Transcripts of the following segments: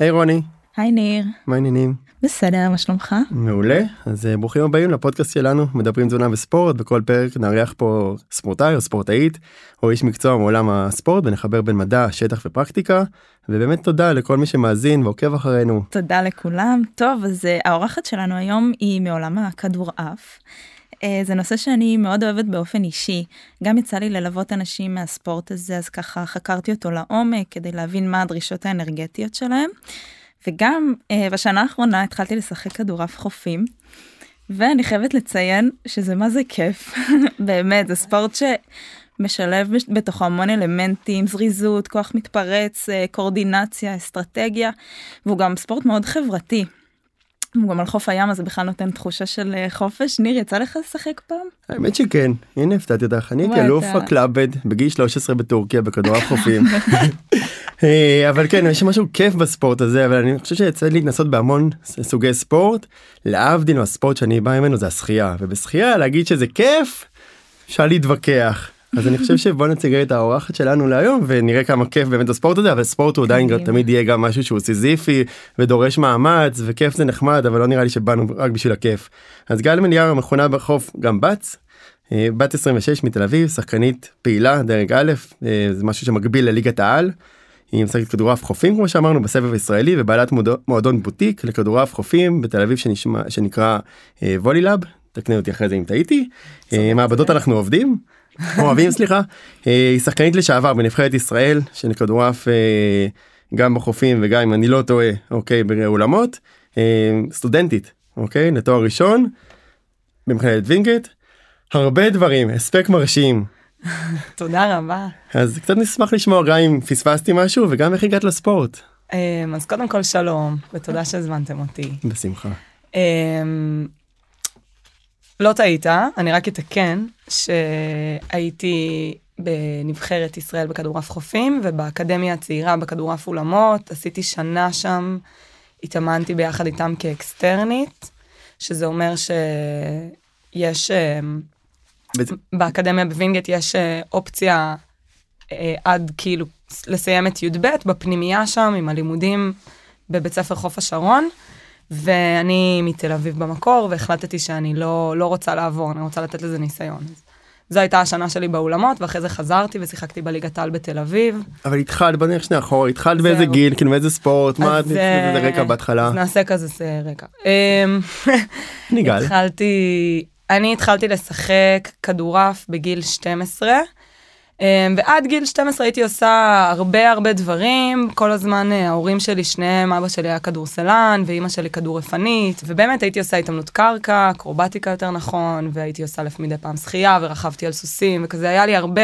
היי רוני, היי ניר. מה העניינים? בסדר, מה שלומך? מעולה, אז uh, ברוכים הבאים לפודקאסט שלנו, מדברים תזונה וספורט, בכל פרק נארח פה ספורטאי או ספורטאית, או איש מקצוע מעולם הספורט, ונחבר בין מדע, שטח ופרקטיקה, ובאמת תודה לכל מי שמאזין ועוקב אחרינו. תודה לכולם. טוב, אז uh, האורחת שלנו היום היא מעולם הכדורעף. Uh, זה נושא שאני מאוד אוהבת באופן אישי. גם יצא לי ללוות אנשים מהספורט הזה, אז ככה חקרתי אותו לעומק כדי להבין מה הדרישות האנרגטיות שלהם. וגם uh, בשנה האחרונה התחלתי לשחק כדורעף חופים. ואני חייבת לציין שזה מה זה כיף, באמת, זה ספורט שמשלב בתוכו המון אלמנטים, זריזות, כוח מתפרץ, uh, קורדינציה, אסטרטגיה, והוא גם ספורט מאוד חברתי. הוא גם על חוף הים אז זה בכלל נותן תחושה של uh, חופש. ניר, יצא לך לשחק פעם? האמת שכן, הנה הפתעתי אותך, אני הייתי אלוף הקלאבד בגיל 13 בטורקיה בכדורעף חופים. אה, אבל כן, יש משהו כיף בספורט הזה, אבל אני חושב שיצא לי להתנסות בהמון סוגי ספורט, להבדיל מהספורט שאני בא ממנו זה השחייה, ובשחייה להגיד שזה כיף, אפשר להתווכח. אז אני חושב שבוא נציג את האורחת שלנו להיום ונראה כמה כיף באמת הספורט הזה אבל ספורט הוא עדיין. תמיד יהיה גם משהו שהוא סיזיפי ודורש מאמץ וכיף זה נחמד אבל לא נראה לי שבאנו רק בשביל הכיף. אז גל מנייר מכונה בחוף גם בץ. אה, בת 26 מתל אביב שחקנית פעילה דרג א' אה, זה משהו שמקביל לליגת העל. היא משחקת כדורעף חופים כמו שאמרנו בסבב הישראלי ובעלת מועדון בוטיק לכדורעף חופים בתל אביב שנשמע שנקרא אה, וולי לאב תקני אותי אחרי זה אם טעיתי אה, מעבדות אנחנו עובדים אוהבים סליחה אה, היא שחקנית לשעבר בנבחרת ישראל של כדורעף אה, גם בחופים וגם אם אני לא טועה אוקיי באולמות אה, סטודנטית אוקיי לתואר ראשון במכללת וינגייט הרבה דברים הספק מרשים תודה רבה. אז קצת נשמח לשמוע גם אם פספסתי משהו וגם איך הגעת לספורט אז קודם כל שלום, ותודה שהזמנתם אותי. בשמחה. לא טעית, אני רק אתקן שהייתי בנבחרת ישראל בכדורעף חופים ובאקדמיה הצעירה בכדורעף אולמות, עשיתי שנה שם, התאמנתי ביחד איתם כאקסטרנית, שזה אומר שיש, אמ, בעצם- באקדמיה בווינגייט יש אה, אופציה אה, עד כאילו לסיים את י"ב בפנימייה שם עם הלימודים בבית ספר חוף השרון. ואני מתל אביב במקור והחלטתי שאני לא, לא רוצה לעבור, אני רוצה לתת לזה ניסיון. זו הייתה השנה שלי באולמות ואחרי זה חזרתי ושיחקתי בליגת העל בתל אביב. אבל התחלת בוא נלך שנייה אחורה התחלת באיזה. גיל כאילו מאיזה ספורט מה את איזה אה, רקע בהתחלה אז נעשה כזה רקע. אמ, אני גל התחלתי, אני התחלתי לשחק כדורעף בגיל 12, אמ, ועד גיל 12 הייתי עושה הרבה הרבה דברים, כל הזמן אה, ההורים שלי, שניהם, אבא שלי היה כדורסלן, ואימא שלי כדורעפנית, ובאמת הייתי עושה התאמנות קרקע, אקרובטיקה יותר נכון, והייתי עושה לפ- מדי פעם שחייה, ורכבתי על סוסים, וכזה היה לי הרבה...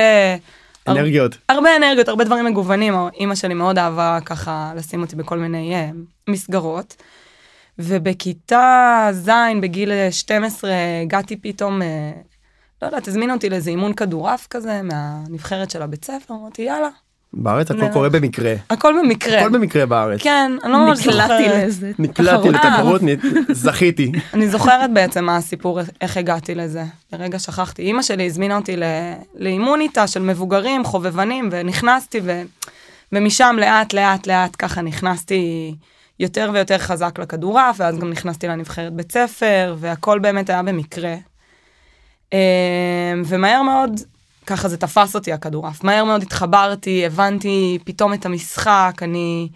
אנרגיות הרבה אנרגיות, הרבה דברים מגוונים. אימא שלי מאוד אהבה ככה לשים אותי בכל מיני אה, מסגרות. ובכיתה ז', בגיל אה, 12, הגעתי פתאום, אה, לא יודעת, הזמינו אותי לאיזה אימון כדורעף כזה, מהנבחרת של הבית ספר, אמרתי, יאללה, בארץ הכל. קורה במקרה הכל במקרה. הכל במקרה בארץ כן, אני לא ממש נקלעתי זוכרת. לזה. נקלעתי תחרות. לתחרות נ- זכיתי אני זוכרת בעצם מה הסיפור, איך הגעתי לזה. לרגע שכחתי. אימא שלי הזמינה אותי לאימון איתה של מבוגרים, חובבנים, ונכנסתי. ומשם לאט לאט לאט ככה נכנסתי יותר ויותר חזק לכדורעף, ואז גם נכנסתי לנבחרת בית ספר, והכל באמת היה במקרה. אמ, ומהר מאוד, ככה זה תפס אותי הכדורעף. מהר מאוד התחברתי, הבנתי פתאום את המשחק, אני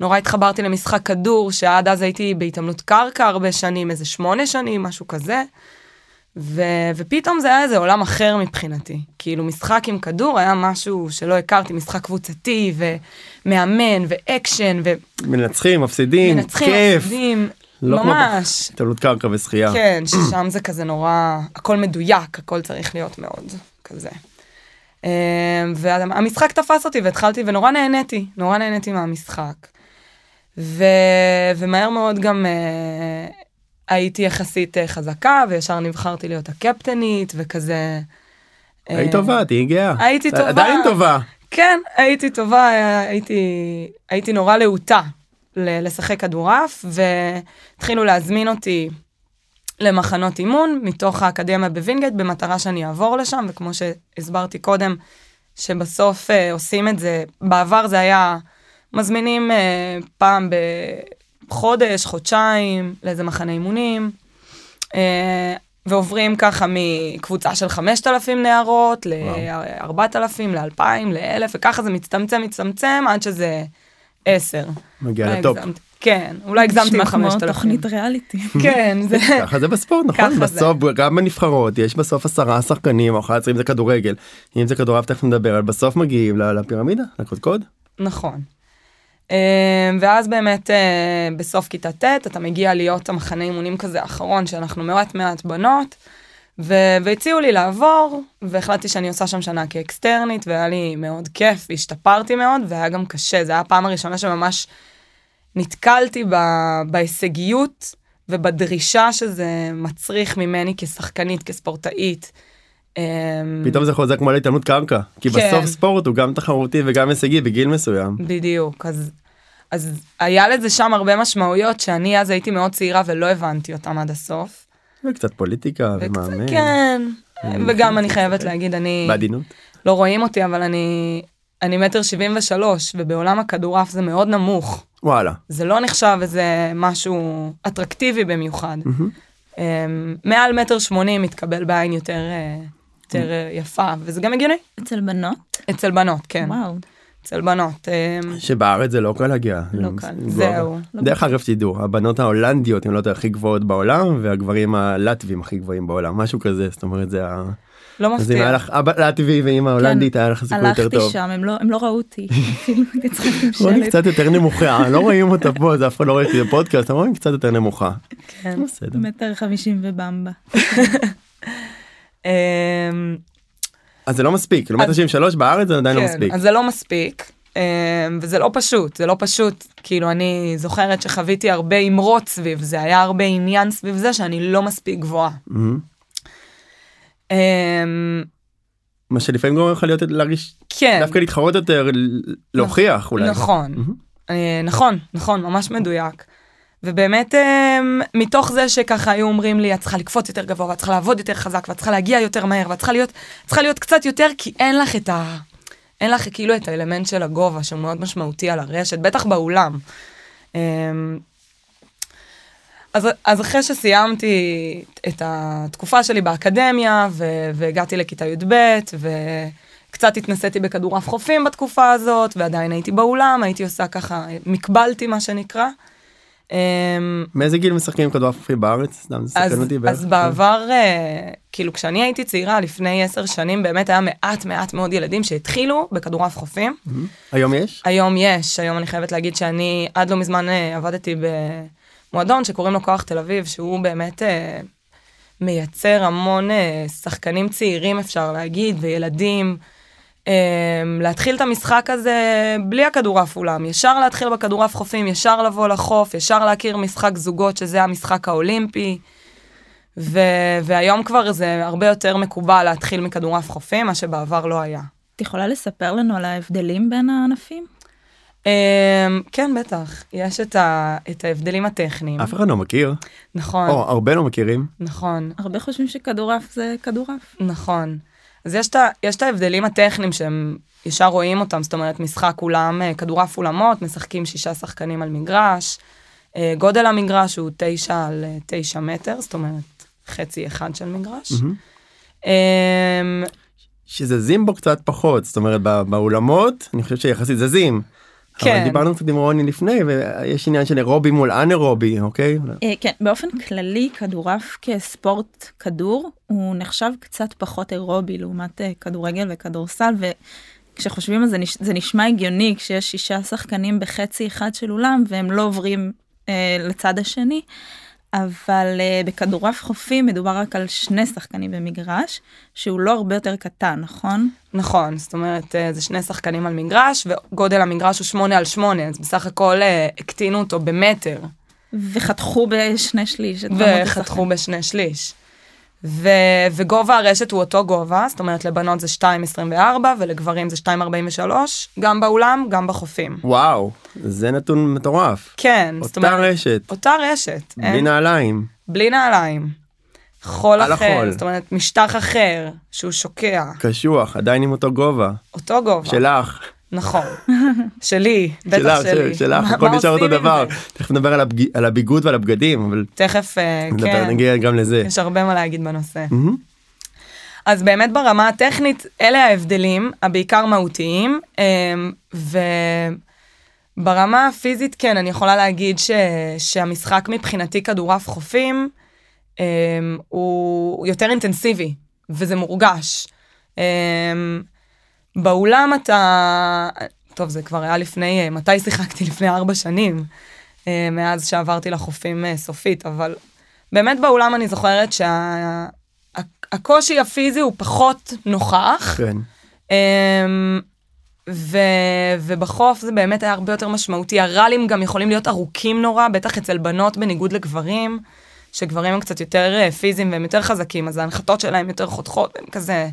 נורא התחברתי למשחק כדור, שעד אז הייתי בהתעמלות קרקע הרבה שנים, איזה שמונה שנים, משהו כזה. ו... ופתאום זה היה איזה עולם אחר מבחינתי. כאילו, משחק עם כדור היה משהו שלא הכרתי, משחק קבוצתי, ומאמן, ואקשן, מנצחים מפסידים ומנצחים, כיף מפסידים, לא כמו ממש. התעלות קרקע ושחייה כן, ששם זה כזה נורא, הכל מדויק, הכל צריך להיות מאוד כזה. אמ, והמשחק תפס אותי והתחלתי, ונורא נהניתי, נורא נהניתי מהמשחק. ו... ומהר מאוד גם uh, הייתי יחסית uh, חזקה, וישר נבחרתי להיות הקפטנית, וכזה... היית אה, טובה תהיי גאה הייתי טובה. עדיין טובה כן, הייתי טובה, הייתי, הייתי נורא להוטה לשחק כדורעף, והתחילו להזמין אותי למחנות אימון מתוך האקדמיה בווינגייט, במטרה שאני אעבור לשם, וכמו שהסברתי קודם, שבסוף אה, עושים את זה, בעבר זה היה מזמינים אה, פעם בחודש, חודשיים, לאיזה מחנה אימונים, אה, ועוברים ככה מקבוצה של 5,000 נערות ל-4,000, ל-2,000, ל-1,000, וככה זה מצטמצם, מצטמצם, עד שזה 10. מגיע לטופ. כן, אולי הגזמתי נשמע כמו ב-5,000. תוכנית ריאליטי. כן, זה... ככה זה בספורט נכון ככה זה. בסוף גם בנבחרות יש בסוף עשרה שחקנים או 11 אם זה כדורגל אם זה כדורעף תכף נדבר על בסוף מגיעים ל- לפירמידה לקודקוד. נכון. אה, ואז באמת אה, בסוף כיתה ט' אתה מגיע להיות המחנה אימונים כזה האחרון שאנחנו מעט מעט בנות. ו- והציעו לי לעבור והחלטתי שאני עושה שם שנה כאקסטרנית והיה לי מאוד כיף והשתפרתי מאוד והיה גם קשה זה היה הפעם הראשונה שממש נתקלתי ב- בהישגיות ובדרישה שזה מצריך ממני כשחקנית כספורטאית. אה, פתאום זה חוזר כמו להתעמלות קרקע כי כן. בסוף ספורט הוא גם תחרותי וגם הישגי בגיל מסוים. בדיוק, אז, אז היה לזה שם הרבה משמעויות שאני אז הייתי מאוד צעירה ולא הבנתי אותם עד הסוף. וקצת פוליטיקה ומאמן. כן, אני וגם אני חייבת. להגיד, אני, בעדינות. לא רואים אותי, אבל אני, אני מטר שבעים ושלוש, ובעולם הכדורעף זה מאוד נמוך. וואלה. זה לא נחשב איזה משהו אטרקטיבי במיוחד. אמ, מעל מטר שמונים מתקבל בעין יותר, אה, יותר אה, יפה, וזה גם הגיוני. אצל בנות? אצל בנות, כן, וואו. אצל בנות. אמ, שבארץ זה לא קל להגיע. לא קל. זה- זהו. דרך אגב שתדעו הבנות ההולנדיות הן לא הכי גבוהות בעולם והגברים הלטבים הכי גבוהים בעולם משהו כזה זאת אומרת זה ה... לא אז אם היה מפתיע. לך אבא לטבי ואמא הולנדית היה לך סיכוי יותר הלכתי טוב. שם, הם לא- הם לא ראו אותי. רוני שלט. קצת יותר נמוכה לא רואים אותה פה זה אף אחד לא רואה אותי בפודקאסט אבל רואים קצת יותר נמוכה. כן. מטר חמישים ובמבה. אז זה לא מספיק לעומת אז- 93 בארץ זה עדיין לא כן, מספיק. אז זה לא מספיק, אמ, וזה לא פשוט, זה לא פשוט, כאילו אני זוכרת שחוויתי הרבה אמרות סביב זה, היה הרבה עניין סביב זה שאני לא מספיק גבוהה. אמ, מה שלפעמים גורם לך להיות להרגיש כן, דווקא להתחרות יותר להוכיח אולי. נכון. אה, נכון, נכון, ממש מדויק. ובאמת אמ, מתוך זה שככה היו אומרים לי את צריכה לקפוץ יותר גבוה ואת צריכה לעבוד יותר חזק ואת צריכה להגיע יותר מהר ואת צריכה להיות צריכה להיות קצת יותר כי אין לך את ה... אין לך כאילו את האלמנט של הגובה שהוא מאוד משמעותי על הרשת בטח באולם. אמ, אז, אז אחרי שסיימתי את התקופה שלי באקדמיה ו- והגעתי לכיתה י"ב וקצת התנסיתי בכדורעף חופים בתקופה הזאת ועדיין הייתי באולם הייתי עושה ככה מקבלתי מה שנקרא. אמ, מאיזה גיל משחקים כדורעף חופי בארץ? סתם זה אז, אותי בעבר, אה, כאילו כשאני הייתי צעירה לפני עשר שנים באמת היה מעט מעט מאוד ילדים שהתחילו בכדורעף חופים. מהמם. היום יש? היום יש, היום אני חייבת להגיד שאני עד לא מזמן אה, עבדתי במועדון שקוראים לו כוח תל אביב, שהוא באמת אה, מייצר המון שחקנים צעירים אפשר להגיד, וילדים. אה, להתחיל את המשחק הזה בלי הכדורעף אולם, ישר להתחיל בכדורעף חופים, ישר לבוא לחוף, ישר להכיר משחק זוגות שזה המשחק האולימפי. ו- והיום כבר זה הרבה יותר מקובל להתחיל מכדורעף חופים, מה שבעבר לא היה. את יכולה לספר לנו על ההבדלים בין הענפים? Um, כן, בטח. יש את, ה, את ההבדלים הטכניים. אף אחד לא מכיר. נכון, או הרבה לא מכירים. נכון, הרבה חושבים שכדורעף זה כדורעף. נכון. אז יש את, ההבדלים הטכניים שהם ישר רואים אותם, זאת אומרת, משחק אולם, אה, כדורעף אולמות, משחקים שישה שחקנים על מגרש. אה, גודל המגרש הוא תשע על אה, תשע מטר, זאת אומרת, חצי אחד של מגרש. מהמם. אמ, שזזים בו קצת פחות זאת אומרת בא- באולמות אני חושב שיחסית זזים. כן. אבל דיברנו קצת עם רוני לפני ויש עניין של אירובי מול אנאירובי אוקיי. אה, כן, באופן כללי כדורעף כספורט כדור הוא נחשב קצת פחות אירובי לעומת אה, כדורגל וכדורסל וכשחושבים על זה זה נשמע הגיוני כשיש שישה שחקנים בחצי אחד של אולם והם לא עוברים אה, לצד השני. אבל אה, בכדורעף חופי מדובר רק על שני שחקנים במגרש שהוא לא הרבה יותר קטן נכון? נכון, זאת אומרת, אה, זה שני שחקנים על מגרש, וגודל המגרש הוא שמונה על שמונה, אז בסך הכל אה, הקטינו אותו במטר. וחתכו בשני שליש וחתכו בשני שליש. ו- וגובה הרשת הוא אותו גובה, זאת אומרת לבנות זה 2.24 ולגברים זה 2.43, גם באולם, גם בחופים. וואו זה נתון מטורף. כן, זאת אותה אומרת, רשת אותה רשת, בלי אין- נעליים. בלי נעליים. חול אחר, החול. זאת אומרת משטח אחר, שהוא שוקע, קשוח עדיין עם אותו גובה אותו גובה. שלך. נכון. שלי, בטח שלך, שלי. של- שלך, מה- הכל נשאר אותו דבר. תכף נדבר על הביגוד ועל הבגדים, אבל תכף, אה, כן, נגיע גם לזה. יש הרבה מה להגיד בנושא. אז באמת ברמה הטכנית, אלה ההבדלים, הבעיקר מהותיים, אמ, וברמה הפיזית, כן, אני יכולה להגיד ש... שהמשחק מבחינתי כדורעף חופים, אמ, הוא יותר אינטנסיבי, וזה מורגש. אמ, באולם אתה, טוב, זה כבר היה לפני, אה, מתי שיחקתי? לפני ארבע שנים, אה, מאז שעברתי לחופים אה, סופית, אבל באמת באולם אני זוכרת שהקושי הפיזי הוא פחות נוכח, כן. אמ, ו, ובחוף זה באמת היה הרבה יותר משמעותי. הראלים גם יכולים להיות ארוכים נורא, בטח אצל בנות בניגוד לגברים, שגברים הם קצת יותר אה, פיזיים והם יותר חזקים, אז ההנחתות שלהם יותר חותכות, הם כזה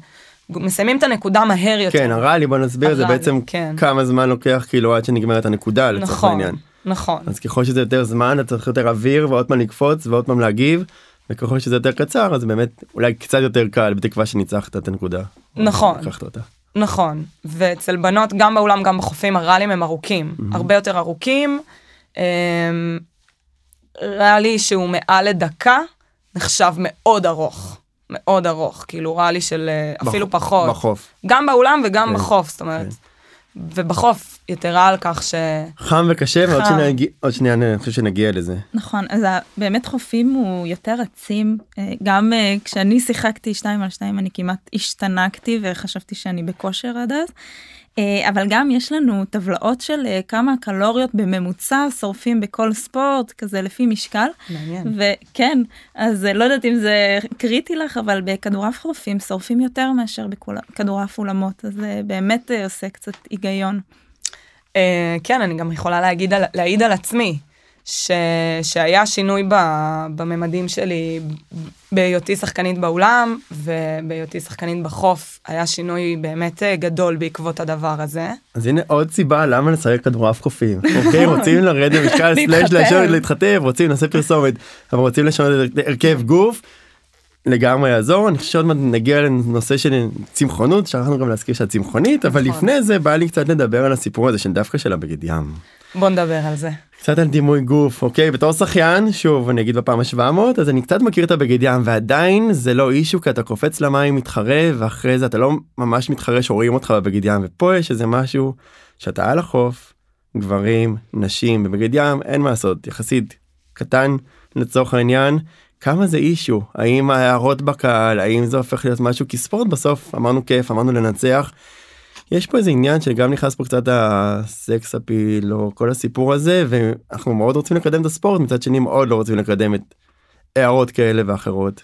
מסיימים את הנקודה מהר יותר. כן, הראלי, בוא נסביר, זה בעצם כן. כמה זמן לוקח כאילו עד שנגמרת הנקודה לצורך נכון, העניין. נכון. אז ככל שזה יותר זמן אתה צריך יותר אוויר ועוד פעם לקפוץ ועוד פעם להגיב. וככל שזה יותר קצר אז באמת אולי קצת יותר קל בתקווה שניצחת את הנקודה. נכון. לקחת אותה. נכון, ואצל בנות, גם באולם, גם בחופים, הראלים הם ארוכים, הרבה יותר ארוכים. אמ, ראלי שהוא מעל לדקה, נחשב מאוד ארוך, מאוד ארוך, כאילו ראלי של אה, אפילו בח- פחות. בחוף. גם באולם וגם כן, בחוף, זאת אומרת. ובחוף, יתרה על כך ש... חם וקשה ועוד חם. שנייה נגיע- עוד שנייה אני חושב שנגיע לזה. נכון, אז באמת חופים הוא יותר עצים. אה, גם אה, כשאני שיחקתי שתיים על שתיים אני כמעט השתנקתי וחשבתי שאני בכושר עד אז. אה, אבל גם יש לנו טבלאות של אה, כמה קלוריות בממוצע שורפים בכל ספורט, כזה לפי משקל. מעניין. וכן, אז אה, לא יודעת אם זה קריטי לך, אבל בכדורעף חופים שורפים יותר מאשר בכדורעף אולמות, אז זה באמת עושה קצת היגיון. כן, אני גם יכולה להגיד להעיד על עצמי, ש, שהיה שינוי ב, בממדים שלי בהיותי שחקנית באולם, ובהיותי שחקנית בחוף, היה שינוי באמת אה, גדול בעקבות הדבר הזה. אז הנה עוד סיבה למה לשחק כדורעף חופים. אוקיי רוצים לרדת במשקל סלאש. לשבת להתחתב רוצים לעשות פרסומת אבל רוצים לשנות את הרכב גוף. לגמרי יעזור אני חושב שעוד מעט נגיע לנושא של צמחונות שכחנו גם להזכיר שאת צמחונית אבל נכון. לפני זה בא לי קצת לדבר על הסיפור הזה של דווקא של הבגד ים. בוא נדבר על זה. קצת על דימוי גוף. אוקיי בתור שחיין שוב אני אגיד בפעם ה-700 אז אני קצת מכיר את הבגד ים ועדיין זה לא אישו כי אתה קופץ למים מתחרה ואחרי זה אתה לא ממש מתחרה שרואים אותך בבגד ים ופה יש איזה משהו שאתה על החוף גברים נשים בבגד ים אין מה לעשות יחסית קטן לצורך העניין. כמה זה אישו? האם ההערות בקהל? האם זה הופך להיות משהו? כי ספורט בסוף אמרנו כיף אמרנו לנצח. יש פה איזה עניין שגם נכנס פה קצת הסקס אפיל או כל הסיפור הזה ואנחנו מאוד רוצים לקדם את הספורט מצד שני מאוד לא רוצים לקדם את הערות כאלה ואחרות.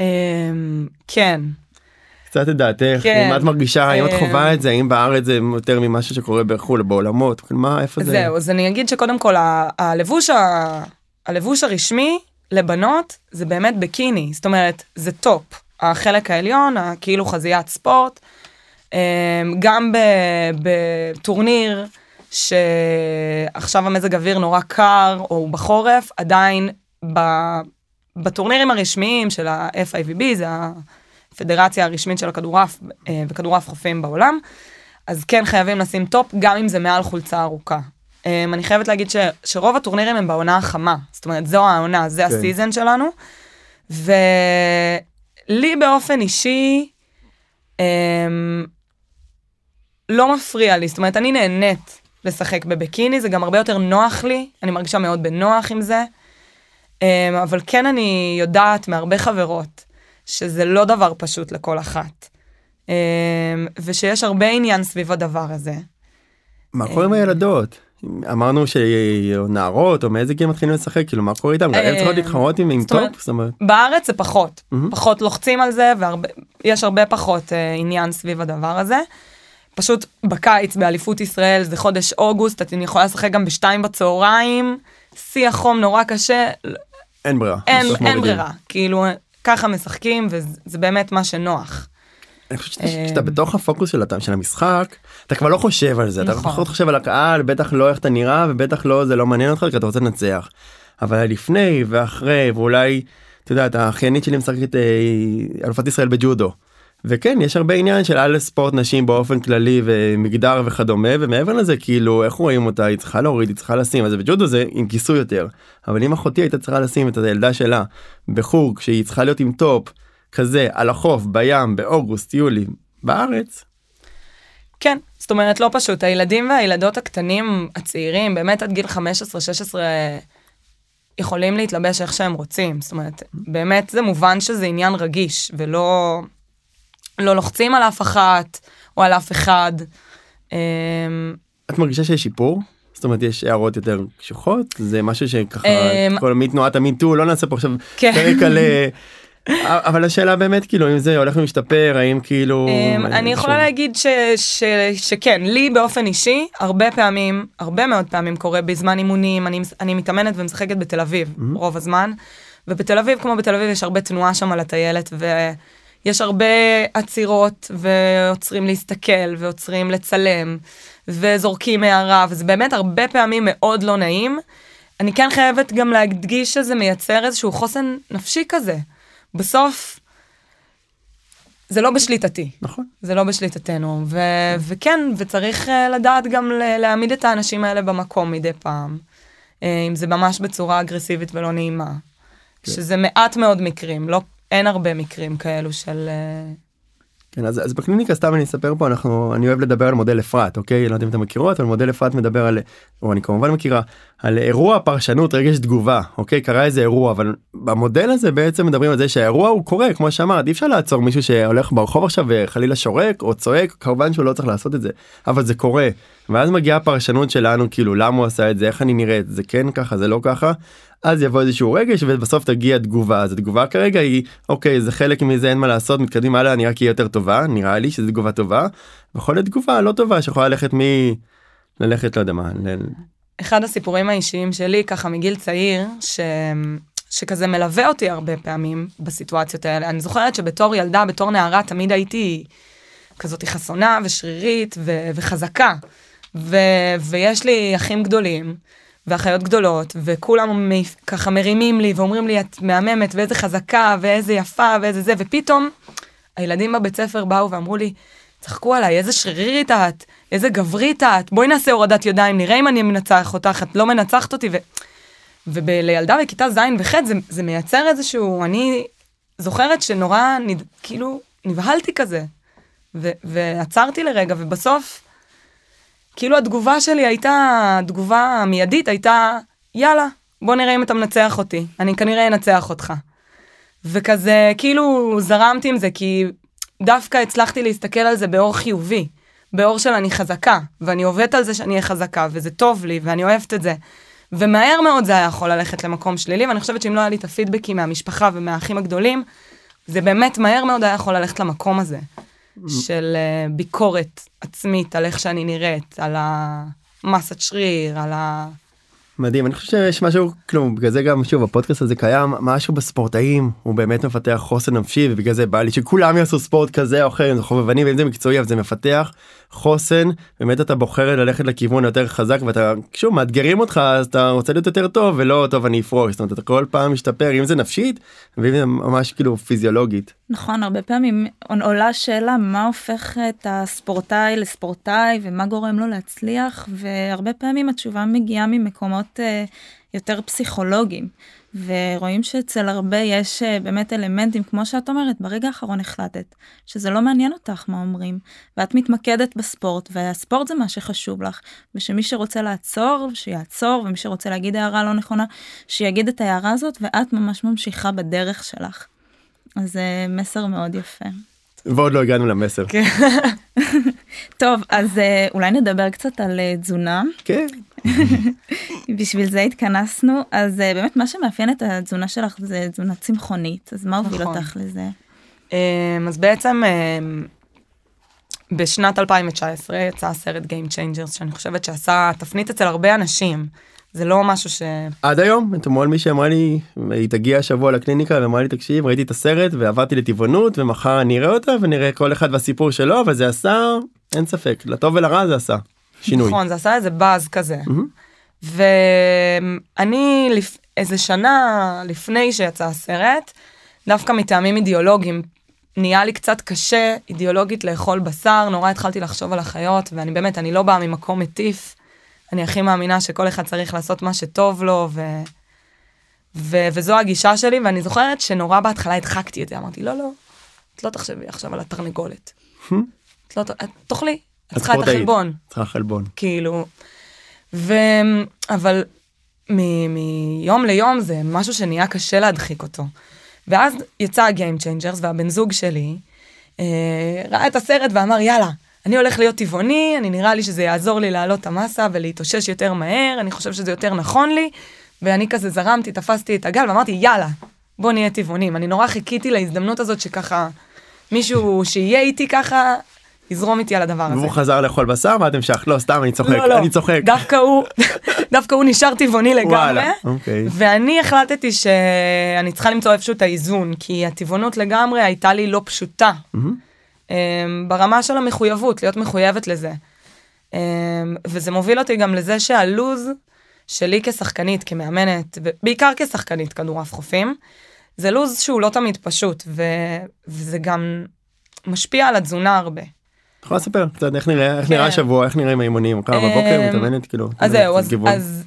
אמ, כן, קצת את דעתך כן. אם את מרגישה האם את אה, חווה את זה האם בארץ זה יותר ממשהו שקורה בחו"ל בעולמות מה איפה זה זהו, אז אני אגיד שקודם כל, הלבוש, ה- הלבוש הרשמי לבנות זה באמת ביקיני, זאת אומרת, זה טופ. החלק העליון, כאילו חזיית ספורט, אמ, גם ב- בטורניר שעכשיו המזג אוויר נורא קר, או בחורף, עדיין בטורנירים הרשמיים של ה-FIVB, זה הפדרציה הרשמית של הכדורעף אה, וכדורעף חופים בעולם, אז כן חייבים לשים טופ, גם אם זה מעל חולצה ארוכה. Um, אני חייבת להגיד ש, שרוב הטורנירים הם בעונה החמה, זאת אומרת, זו העונה, זה כן. ה season שלנו. ולי באופן אישי, um, לא מפריע לי, זאת אומרת, אני נהנית לשחק בביקיני, זה גם הרבה יותר נוח לי, אני מרגישה מאוד בנוח עם זה. Um, אבל כן אני יודעת מהרבה חברות, שזה לא דבר פשוט לכל אחת. Um, ושיש הרבה עניין סביב הדבר הזה. מה קורה עם הילדות אמרנו שנערות או מאיזה גיל מתחילים לשחק כאילו מה קורה איתם אה, צריכות להתחרות עם טופ זאת אומרת בארץ זה פחות. פחות לוחצים על זה, ויש הרבה פחות אה, עניין סביב הדבר הזה. פשוט בקיץ באליפות ישראל זה חודש אוגוסט, את יכולה לשחק גם בשתיים בצהריים, שיא החום נורא קשה, אין ברירה אין, אין. ברירה, כאילו ככה משחקים וזה באמת מה שנוח. אני חושב אה, שאתה בתוך הפוקוס של של המשחק אתה כבר לא חושב על זה אתה נכון. פחות חושב על הקהל בטח לא איך אתה נראה ובטח לא זה לא מעניין אותך כי אתה רוצה לנצח. אבל לפני ואחרי ואולי אתה יודע האחיינית שלי משחקת אה, אלופת ישראל בג'ודו וכן יש הרבה עניין של על ספורט נשים באופן כללי ומגדר וכדומה ומעבר לזה כאילו איך רואים אותה? היא צריכה להוריד היא צריכה לשים אז בג'ודו זה עם כיסוי יותר. אבל אם אחותי הייתה צריכה לשים את הילדה שלה בחוג שהיא צריכה להיות עם טופ כזה על החוף בים באוגוסט יולי בארץ. כן, זאת אומרת לא פשוט, הילדים והילדות הקטנים הצעירים באמת עד גיל 15-16 יכולים להתלבש איך שהם רוצים, זאת אומרת באמת זה מובן שזה עניין רגיש ולא לא לוחצים על אף אחת או על אף אחד. אמ, את מרגישה שיש שיפור? זאת אומרת יש הערות יותר קשוחות זה משהו שככה אמ, כל מתנועת המיטו לא נעשה פה עכשיו כן. פרק על אה, אבל השאלה באמת כאילו אם זה הולך ומשתפר האם כאילו אמ, אני יכולה להגיד שכן, לי באופן אישי, הרבה פעמים, הרבה מאוד פעמים קורה בזמן אימונים, אני מתאמנת ומשחקת בתל אביב רוב הזמן, ובתל אביב, כמו בתל אביב, יש הרבה תנועה שם על הטיילת, ויש הרבה עצירות, ועוצרים להסתכל, ועוצרים לצלם, וזורקים הערה, וזה באמת הרבה פעמים מאוד לא נעים. אני כן חייבת גם להדגיש שזה מייצר איזשהו חוסן נפשי כזה. בסוף, זה לא בשליטתי. נכון זה לא בשליטתנו, ו- וכן, וצריך uh, לדעת גם להעמיד את האנשים האלה במקום מדי פעם, uh, אם זה ממש בצורה אגרסיבית ולא נעימה. כן. שזה מעט מאוד מקרים, לא, אין הרבה מקרים כאלו של... Uh, כן, אז, אז בקליניקה סתם אני אספר פה אנחנו אני אוהב לדבר על מודל אפרת אוקיי? לא יודע אם אתם מכירות אבל מודל אפרת מדבר על או אני כמובן מכירה על אירוע פרשנות רגש תגובה אוקיי? קרה איזה אירוע אבל במודל הזה בעצם מדברים על זה שהאירוע הוא קורה כמו שאמרת אי אפשר לעצור מישהו שהולך ברחוב עכשיו וחלילה שורק או צועק כמובן שהוא לא צריך לעשות את זה אבל זה קורה ואז מגיעה הפרשנות שלנו כאילו למה הוא עשה את זה איך אני נראית זה כן ככה זה לא ככה אז יבוא איזשהו רגש ובסוף תגיע תגובה אז התגובה כרגע היא אוקיי זה חלק מזה אין מה לעשות מתקדמים הלאה אני רק אהיה יותר טובה נראה לי שזו תגובה טובה. יכול להיות תגובה לא טובה שיכולה ללכת מ... ללכת לא יודע מה. ל... אחד הסיפורים האישיים שלי, ככה מגיל צעיר, ש... שכזה מלווה אותי הרבה פעמים בסיטואציות האלה. אני זוכרת שבתור ילדה, בתור נערה, תמיד הייתי כזאת חסונה ושרירית ו... וחזקה. ו... ויש לי אחים גדולים ואחיות גדולות, וכולם מ... ככה מרימים לי ואומרים לי, את מהממת, ואיזה חזקה, ואיזה יפה, ואיזה זה, ופתאום הילדים בבית ספר באו ואמרו לי, צחקו עליי, איזה שרירית את, איזה גברית את, בואי נעשה הורדת ידיים, נראה אם אני מנצח אותך, את לא מנצחת אותי. ו... ולילדה בכיתה ז' וח' זה, זה מייצר איזשהו, אני זוכרת שנורא, נד... כאילו, נבהלתי כזה. ו... ועצרתי לרגע, ובסוף, כאילו התגובה שלי הייתה, התגובה המיידית הייתה, יאללה, בוא נראה אם אתה מנצח אותי, אני כנראה אנצח אותך. וכזה, כאילו זרמתי עם זה, כי דווקא הצלחתי להסתכל על זה באור חיובי, באור של אני חזקה, ואני עובדת על זה שאני אהיה חזקה, וזה טוב לי, ואני אוהבת את זה. ומהר מאוד זה היה יכול ללכת למקום שלילי, ואני חושבת שאם לא היה לי את הפידבקים מהמשפחה ומהאחים הגדולים, זה באמת מהר מאוד היה יכול ללכת למקום הזה, של uh, ביקורת עצמית על איך שאני נראית, על המסת שריר, על ה... מדהים אני חושב שיש משהו כלום בגלל זה גם שוב הפודקאסט הזה קיים משהו בספורטאים הוא באמת מפתח חוסן נפשי ובגלל זה בא לי שכולם יעשו ספורט כזה או אחר אם זה חובבני ואם זה מקצועי אבל זה מפתח חוסן באמת אתה בוחר ללכת לכיוון יותר חזק ואתה שוב מאתגרים אותך אז אתה רוצה להיות יותר טוב ולא טוב אני אפרוש זאת אומרת אתה כל פעם משתפר אם זה נפשית ואם זה ממש כאילו פיזיולוגית. נכון, הרבה פעמים עולה שאלה מה הופך את הספורטאי לספורטאי ומה גורם לו להצליח, והרבה פעמים התשובה מגיעה ממקומות אה, יותר פסיכולוגיים. ורואים שאצל הרבה יש אה, באמת אלמנטים, כמו שאת אומרת, ברגע האחרון החלטת שזה לא מעניין אותך מה אומרים, ואת מתמקדת בספורט, והספורט זה מה שחשוב לך, ושמי שרוצה לעצור, שיעצור, ומי שרוצה להגיד הערה לא נכונה, שיגיד את ההערה הזאת, ואת ממש ממשיכה בדרך שלך. אז זה מסר מאוד יפה. ועוד לא הגענו למסר. כן. טוב, אז אה, אולי נדבר קצת על אה, תזונה. כן. בשביל זה התכנסנו, אז אה, באמת מה שמאפיין את התזונה שלך זה תזונה צמחונית, אז מה הוביל נכון. אותך לזה? אמ, אז בעצם אמ, בשנת 2019 יצא הסרט Game Changers, שאני חושבת שעשה תפנית אצל הרבה אנשים. זה לא משהו ש... עד היום אתמול מי שאמרה לי היא תגיע השבוע לקליניקה ואמרה לי תקשיב ראיתי את הסרט ועברתי לטבעונות ומחר אני אראה אותה ונראה כל אחד והסיפור שלו אבל זה עשה אין ספק לטוב ולרע זה עשה שינוי. נכון, זה עשה איזה באז כזה. מהמם. ואני לפ... איזה שנה לפני שיצא הסרט, דווקא מטעמים אידיאולוגיים, נהיה לי קצת קשה אידיאולוגית לאכול בשר, נורא התחלתי לחשוב על החיות, ואני באמת, אני לא באה ממקום מטיף. אני הכי מאמינה שכל אחד צריך לעשות מה שטוב לו, ו... ו... וזו הגישה שלי, ואני זוכרת שנורא בהתחלה הדחקתי את זה, אמרתי, לא, לא, את לא תחשבי עכשיו על התרנגולת. את לא, את תאכלי, את צריכה את. החלבון. צריכה חלבון. כאילו, ו... אבל מ... מיום ליום זה משהו שנהיה קשה להדחיק אותו. ואז יצא ה-Game Changers והבן זוג שלי אה, ראה את הסרט ואמר יאללה, אני הולך להיות טבעוני, אני נראה לי שזה יעזור לי להעלות את המסה ולהתאושש יותר מהר, אני חושב שזה יותר נכון לי, ואני כזה זרמתי, תפסתי את הגל ואמרתי יאללה, בוא נהיה טבעונים. אני נורא חיכיתי להזדמנות הזאת שככה מישהו שיהיה איתי ככה, יזרום איתי על הדבר הזה. והוא חזר לאכול בשר ואת המשכת לא סתם אני צוחק לא, לא. אני צוחק. דווקא הוא, דווקא הוא נשאר טבעוני לגמרי. וואלה, אוקיי. ואני החלטתי שאני צריכה למצוא איפשהו את האיזון, כי הטבעונות לגמרי הייתה לי לא פשוטה. אמ, ברמה של המחויבות, להיות מחויבת לזה. אמ, וזה מוביל אותי גם לזה שהלוז שלי כשחקנית, כמאמנת, ובעיקר כשחקנית כדורעף חופים, זה לוז שהוא לא תמיד פשוט, ו... וזה גם משפיע על התזונה הרבה. יכולה לספר קצת איך נראה איך כן. נראה השבוע איך נראים האימונים קם בבוקר אמ, מתאמנת כאילו. אז זהו. אז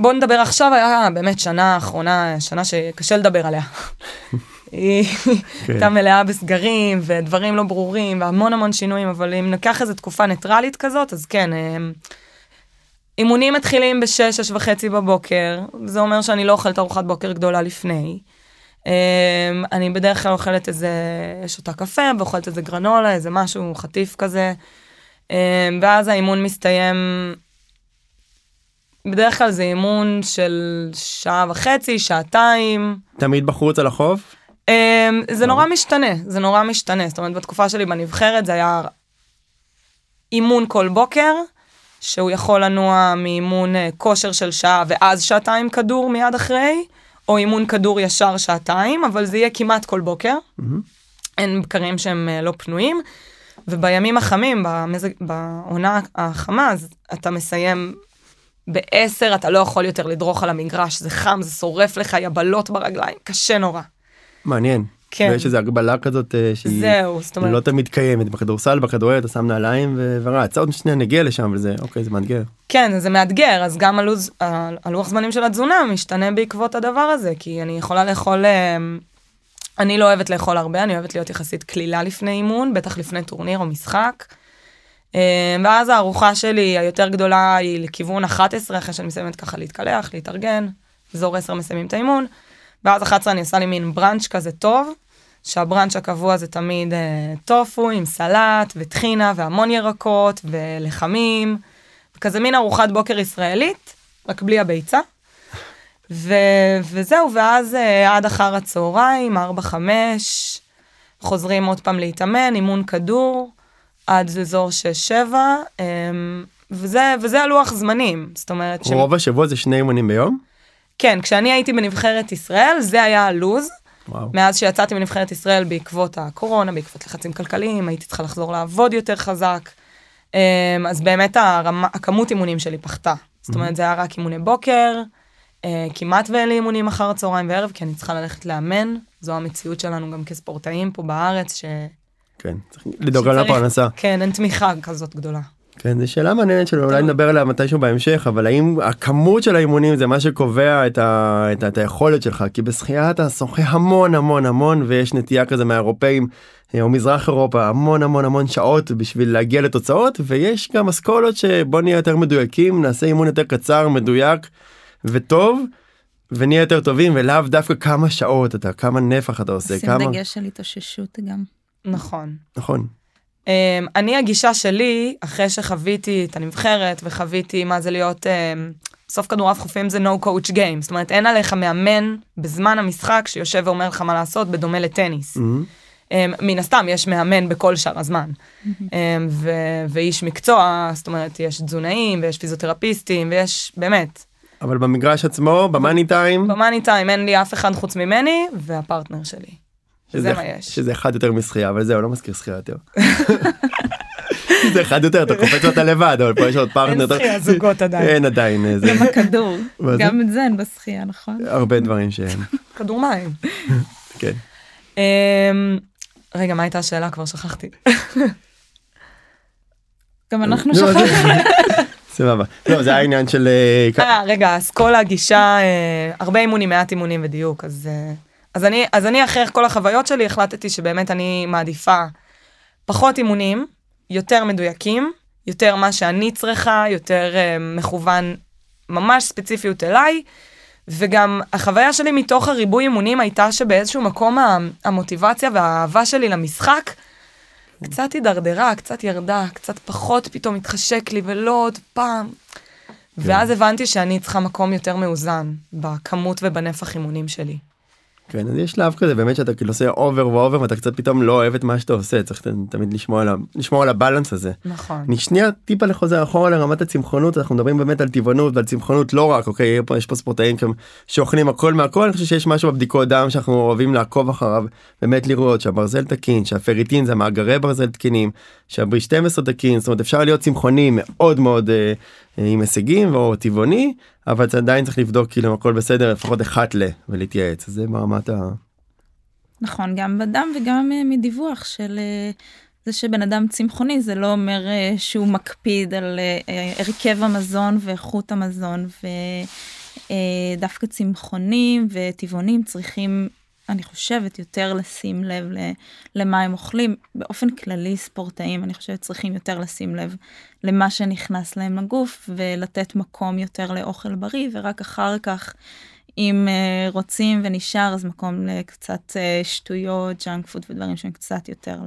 בוא נדבר עכשיו, היה באמת שנה האחרונה, שנה שקשה לדבר עליה. היא כן. הייתה מלאה בסגרים ודברים לא ברורים והמון המון שינויים, אבל אם ניקח איזו תקופה ניטרלית כזאת, אז כן, אמ, אימונים מתחילים בשש, שש וחצי בבוקר, זה אומר שאני לא אוכלת ארוחת בוקר גדולה לפני. אמ, אני בדרך כלל אוכלת איזה, שותה קפה ואוכלת איזה גרנולה, איזה משהו חטיף כזה. אמ, ואז האימון מסתיים, בדרך כלל זה אימון של שעה וחצי, שעתיים. תמיד בחוץ על החוף. Um, זה נורא משתנה, זה נורא משתנה. זאת אומרת, בתקופה שלי בנבחרת זה היה אימון כל בוקר, שהוא יכול לנוע מאימון אה, כושר של שעה ואז שעתיים כדור מיד אחרי, או אימון כדור ישר שעתיים, אבל זה יהיה כמעט כל בוקר. אין בקרים שהם אה, לא פנויים. ובימים החמים, במזג, בעונה החמה, אז אתה מסיים בעשר, אתה לא יכול יותר לדרוך על המגרש, זה חם, זה שורף לך יבלות ברגליים, קשה נורא. מעניין. כן. ויש איזו הגבלה כזאת אה, שהיא זהו, זאת אומרת, לא תמיד קיימת בכדורסל בכדורגל אתה שם נעליים ו- ורץ עוד שנייה נגיע לשם וזה אוקיי זה מאתגר. כן, זה מאתגר, אז גם הלוז, הלוח זמנים של התזונה משתנה בעקבות הדבר הזה, כי אני יכולה לאכול, אה, אני לא אוהבת לאכול הרבה, אני אוהבת להיות יחסית קלילה לפני אימון, בטח לפני טורניר או משחק. אה, ואז הארוחה שלי היותר גדולה היא לכיוון 11, אחרי שאני מסיימת ככה להתקלח, להתארגן, אזור 10 מסיימים את האימון, ואז 11 אני עושה לי מין בראנץ' כזה טוב, שהבראנץ' הקבוע זה תמיד אה, טופו עם סלט וטחינה והמון ירקות ולחמים, כזה מין ארוחת בוקר ישראלית, רק בלי הביצה. ו- וזהו, ואז אה, עד אחר הצהריים, 4-5, חוזרים עוד פעם להתאמן, אימון כדור, עד אזור 6-7, אה, וזה, וזה הלוח זמנים, זאת אומרת, ש... רוב השבוע זה שני אימונים ביום. כן, כשאני הייתי בנבחרת ישראל, זה היה הלוז. וואו. מאז שיצאתי מנבחרת ישראל בעקבות הקורונה, בעקבות לחצים כלכליים, הייתי צריכה לחזור לעבוד יותר חזק. אמ, אז באמת הרמה, הכמות אימונים שלי פחתה. זאת אומרת, זה היה רק אימוני בוקר, אה, כמעט ואין לי אימונים אחר הצהריים וערב, כי אני צריכה ללכת לאמן. זו המציאות שלנו גם כספורטאים פה בארץ, ש... כן צריך לדאוג על הפרנסה. כן, אין תמיכה כזאת גדולה. כן זו שאלה מעניינת שאולי. נדבר עליה מתישהו בהמשך אבל האם הכמות של האימונים זה מה שקובע את, ה, את, ה, את היכולת שלך כי בשחייה אתה שוחה המון המון המון ויש נטייה כזה מהאירופאים אה, או מזרח אירופה המון המון המון שעות בשביל להגיע לתוצאות ויש גם אסכולות שבוא נהיה יותר מדויקים נעשה אימון יותר קצר מדויק וטוב ונהיה יותר טובים ולאו דווקא כמה שעות אתה כמה נפח אתה עושה שים כמה דגש על התאוששות גם. נכון. נכון Um, אני הגישה שלי, אחרי שחוויתי את הנבחרת וחוויתי מה זה להיות, um, בסוף כדורעף חופים זה no coach game, זאת אומרת אין עליך מאמן בזמן המשחק שיושב ואומר לך מה לעשות, בדומה לטניס. מהמם. Um, מן הסתם יש מאמן בכל שאר הזמן. um, ו- ואיש מקצוע, זאת אומרת יש תזונאים ויש פיזיותרפיסטים ויש באמת, אבל במגרש עצמו במאני טיים במאני טיים אין לי אף אחד חוץ ממני והפרטנר שלי. זה מה יש. שזה אחד יותר משחייה אבל זהו לא מזכיר שחייה יותר. זה אחד יותר אתה קופץ אותה לבד אבל פה יש עוד פרטנר. אין שחייה זוגות עדיין. אין עדיין אה, זה גם הכדור? גם את זה אין בשחייה, נכון? הרבה דברים שהם כדור מים. כן. אמ, רגע, מה הייתה השאלה? כבר שכחתי. גם אנחנו לא, שכחנו. סבבה. לא, זה העניין של... אה, אה, רגע, אסכולה, גישה, הרבה אימונים, מעט אימונים ודיוק, אז, אז, אני, אז אני אחרי כל החוויות שלי החלטתי שבאמת אני מעדיפה פחות אימונים, יותר מדויקים, יותר מה שאני צריכה, יותר אה, מכוון ממש ספציפיות אליי, וגם החוויה שלי מתוך הריבוי אימונים הייתה שבאיזשהו מקום המוטיבציה והאהבה שלי למשחק קצת הידרדרה, קצת ירדה, קצת פחות פתאום התחשק לי ולא עוד פעם. ואז הבנתי שאני צריכה מקום יותר מאוזן בכמות ובנפח אימונים שלי. כן, אז יש שלב כזה באמת שאתה כאילו עושה over ו over ואתה קצת פתאום לא אוהב את מה שאתה עושה, צריך תמיד לשמור על לשמור על ה balance הזה. נכון. אני שנייה טיפה לחוזר אחורה לרמת הצמחונות אנחנו מדברים באמת על טבעונות ועל צמחונות לא רק אוקיי יש פה ספורטאים שאוכלים הכל מהכל אני חושב שיש משהו בבדיקות דם שאנחנו אוהבים לעקוב אחריו באמת לראות שהברזל תקין שהפריטין זה מאגרי ברזל תקינים שהברי 12 תקין זאת אומרת אפשר להיות צמחוני מאוד מאוד אה, אה, עם הישגים או טבעוני אבל זה עדיין צריך לבדוק כאילו הכל בסדר לפחות אחת ל ולהתייעץ. זה ברמת ה... נכון, גם בדם וגם אה, מדיווח של אה, זה שבן אדם צמחוני, זה לא אומר אה, שהוא מקפיד על אה, אה, הרכב המזון ואיכות המזון, ודווקא צמחונים וטבעונים צריכים, אני חושבת, יותר לשים לב למה הם אוכלים. באופן כללי, ספורטאים, אני חושבת, צריכים יותר לשים לב למה שנכנס להם לגוף, ולתת מקום יותר לאוכל בריא, ורק אחר כך אם uh, רוצים ונשאר אז מקום לקצת uh, שטויות, ג'אנק פוד ודברים שהם קצת יותר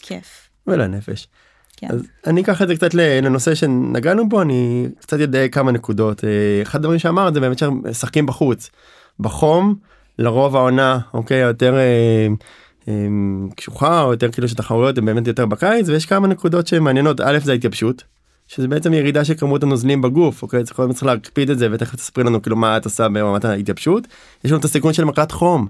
לכיף. ולנפש. כן. אז אני אקח את זה קצת לנושא שנגענו בו אני קצת יודע כמה נקודות אה, אחד הדברים שאמרת זה באמת שמשחקים בחוץ בחום לרוב העונה אוקיי יותר אה, אה, קשוחה או יותר כאילו שתחרויות הן באמת יותר בקיץ ויש כמה נקודות שמעניינות א' זה ההתייבשות. שזה בעצם ירידה של כמות הנוזלים בגוף אוקיי צריך צריך להקפיד את זה ותכף תספרי לנו כאילו מה את עושה ברמת ההתייבשות יש לנו את הסיכון של מכת חום.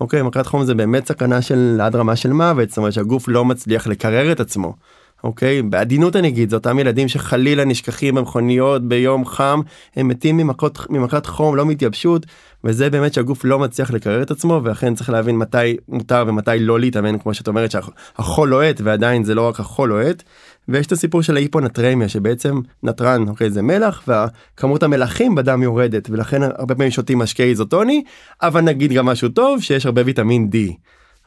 אוקיי מכת חום זה באמת סכנה של עד רמה של מוות זאת אומרת שהגוף לא מצליח לקרר את עצמו. אוקיי בעדינות אני אגיד זה אותם ילדים שחלילה נשכחים במכוניות ביום חם הם מתים ממכות ממכת חום לא מהתייבשות וזה באמת שהגוף לא מצליח לקרר את עצמו ואכן צריך להבין מתי מותר ומתי לא להתאמן כמו שאת אומרת שהחול לוהט ועדיין זה לא רק החול לוהט. ויש את הסיפור של ההיפונטרמיה שבעצם נתרן אוקיי זה מלח וכמות המלחים בדם יורדת ולכן הרבה פעמים שותים משקה איזוטוני אבל נגיד גם משהו טוב שיש הרבה ויטמין D.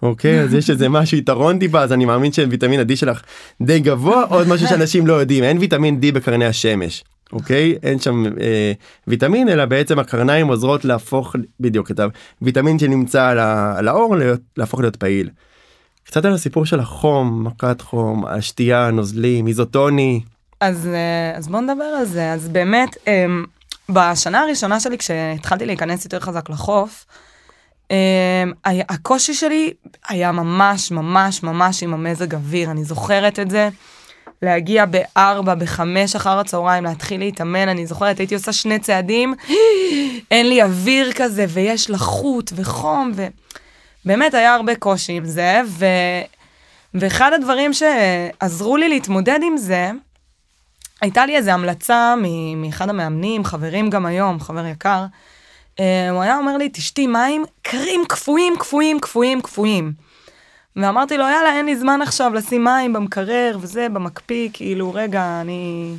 אוקיי אז יש איזה משהו יתרון טיפה אז אני מאמין שוויטמין ה-D שלך די גבוה עוד משהו שאנשים לא יודעים אין ויטמין D בקרני השמש. אוקיי אין שם אה, ויטמין אלא בעצם הקרניים עוזרות להפוך בדיוק את הוויטמין שנמצא על, ה, על האור להיות, להפוך להיות פעיל. קצת על הסיפור של החום מכת חום השתייה נוזלים איזוטוני אז, אה, אז בואו נדבר על זה. אז באמת, אמ, בשנה הראשונה שלי, כשהתחלתי להיכנס יותר חזק לחוף, אמ, הקושי שלי היה ממש ממש ממש עם המזג אוויר, אני זוכרת את זה. להגיע בארבע, בחמש אחר הצהריים, להתחיל להתאמן, אני זוכרת, הייתי עושה שני צעדים, אין לי אוויר כזה, ויש לחות וחום, ובאמת היה הרבה קושי עם זה, ו... ואחד הדברים שעזרו לי להתמודד עם זה, הייתה לי איזו המלצה מאחד המאמנים, חברים גם היום, חבר יקר, אה, הוא היה אומר לי, תשתי מים קרים, קפואים, קפואים, קפואים, קפואים. ואמרתי לו, יאללה, אין לי זמן עכשיו לשים מים במקרר וזה, במקפיא, כאילו, רגע, אני...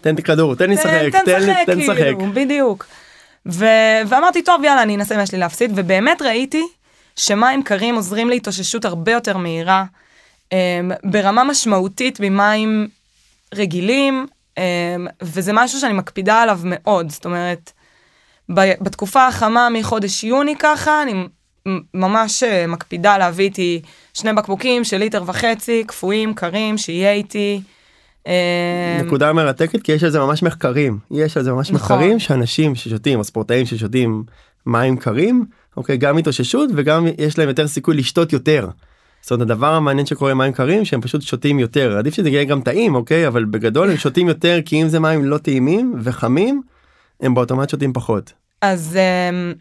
תן לי כדור תן לי לשחק תן לי לשחק. כאילו, בדיוק. ו... ואמרתי, טוב, יאללה, אני אנסה מה יש לי להפסיד, ובאמת ראיתי שמים קרים עוזרים להתאוששות הרבה יותר מהירה, um, ברמה משמעותית ממים רגילים, um, וזה משהו שאני מקפידה עליו מאוד, זאת אומרת, ב- בתקופה החמה מחודש יוני ככה, אני ממש אה, מקפידה להביא איתי שני בקבוקים של ליטר וחצי, קפואים, קרים, שיהיה איתי. אה, נקודה מרתקת כי יש על זה ממש מחקרים יש על זה ממש נכון. מחקרים שאנשים ששותים או ספורטאים ששותים מים קרים אוקיי גם התאוששות וגם יש להם יותר סיכוי לשתות יותר. זאת אומרת הדבר המעניין שקורה עם מים קרים שהם פשוט שותים יותר עדיף שזה יהיה גם טעים אוקיי אבל בגדול הם שותים יותר כי אם זה מים לא טעימים וחמים הם באוטומט שותים פחות. אז, אמ,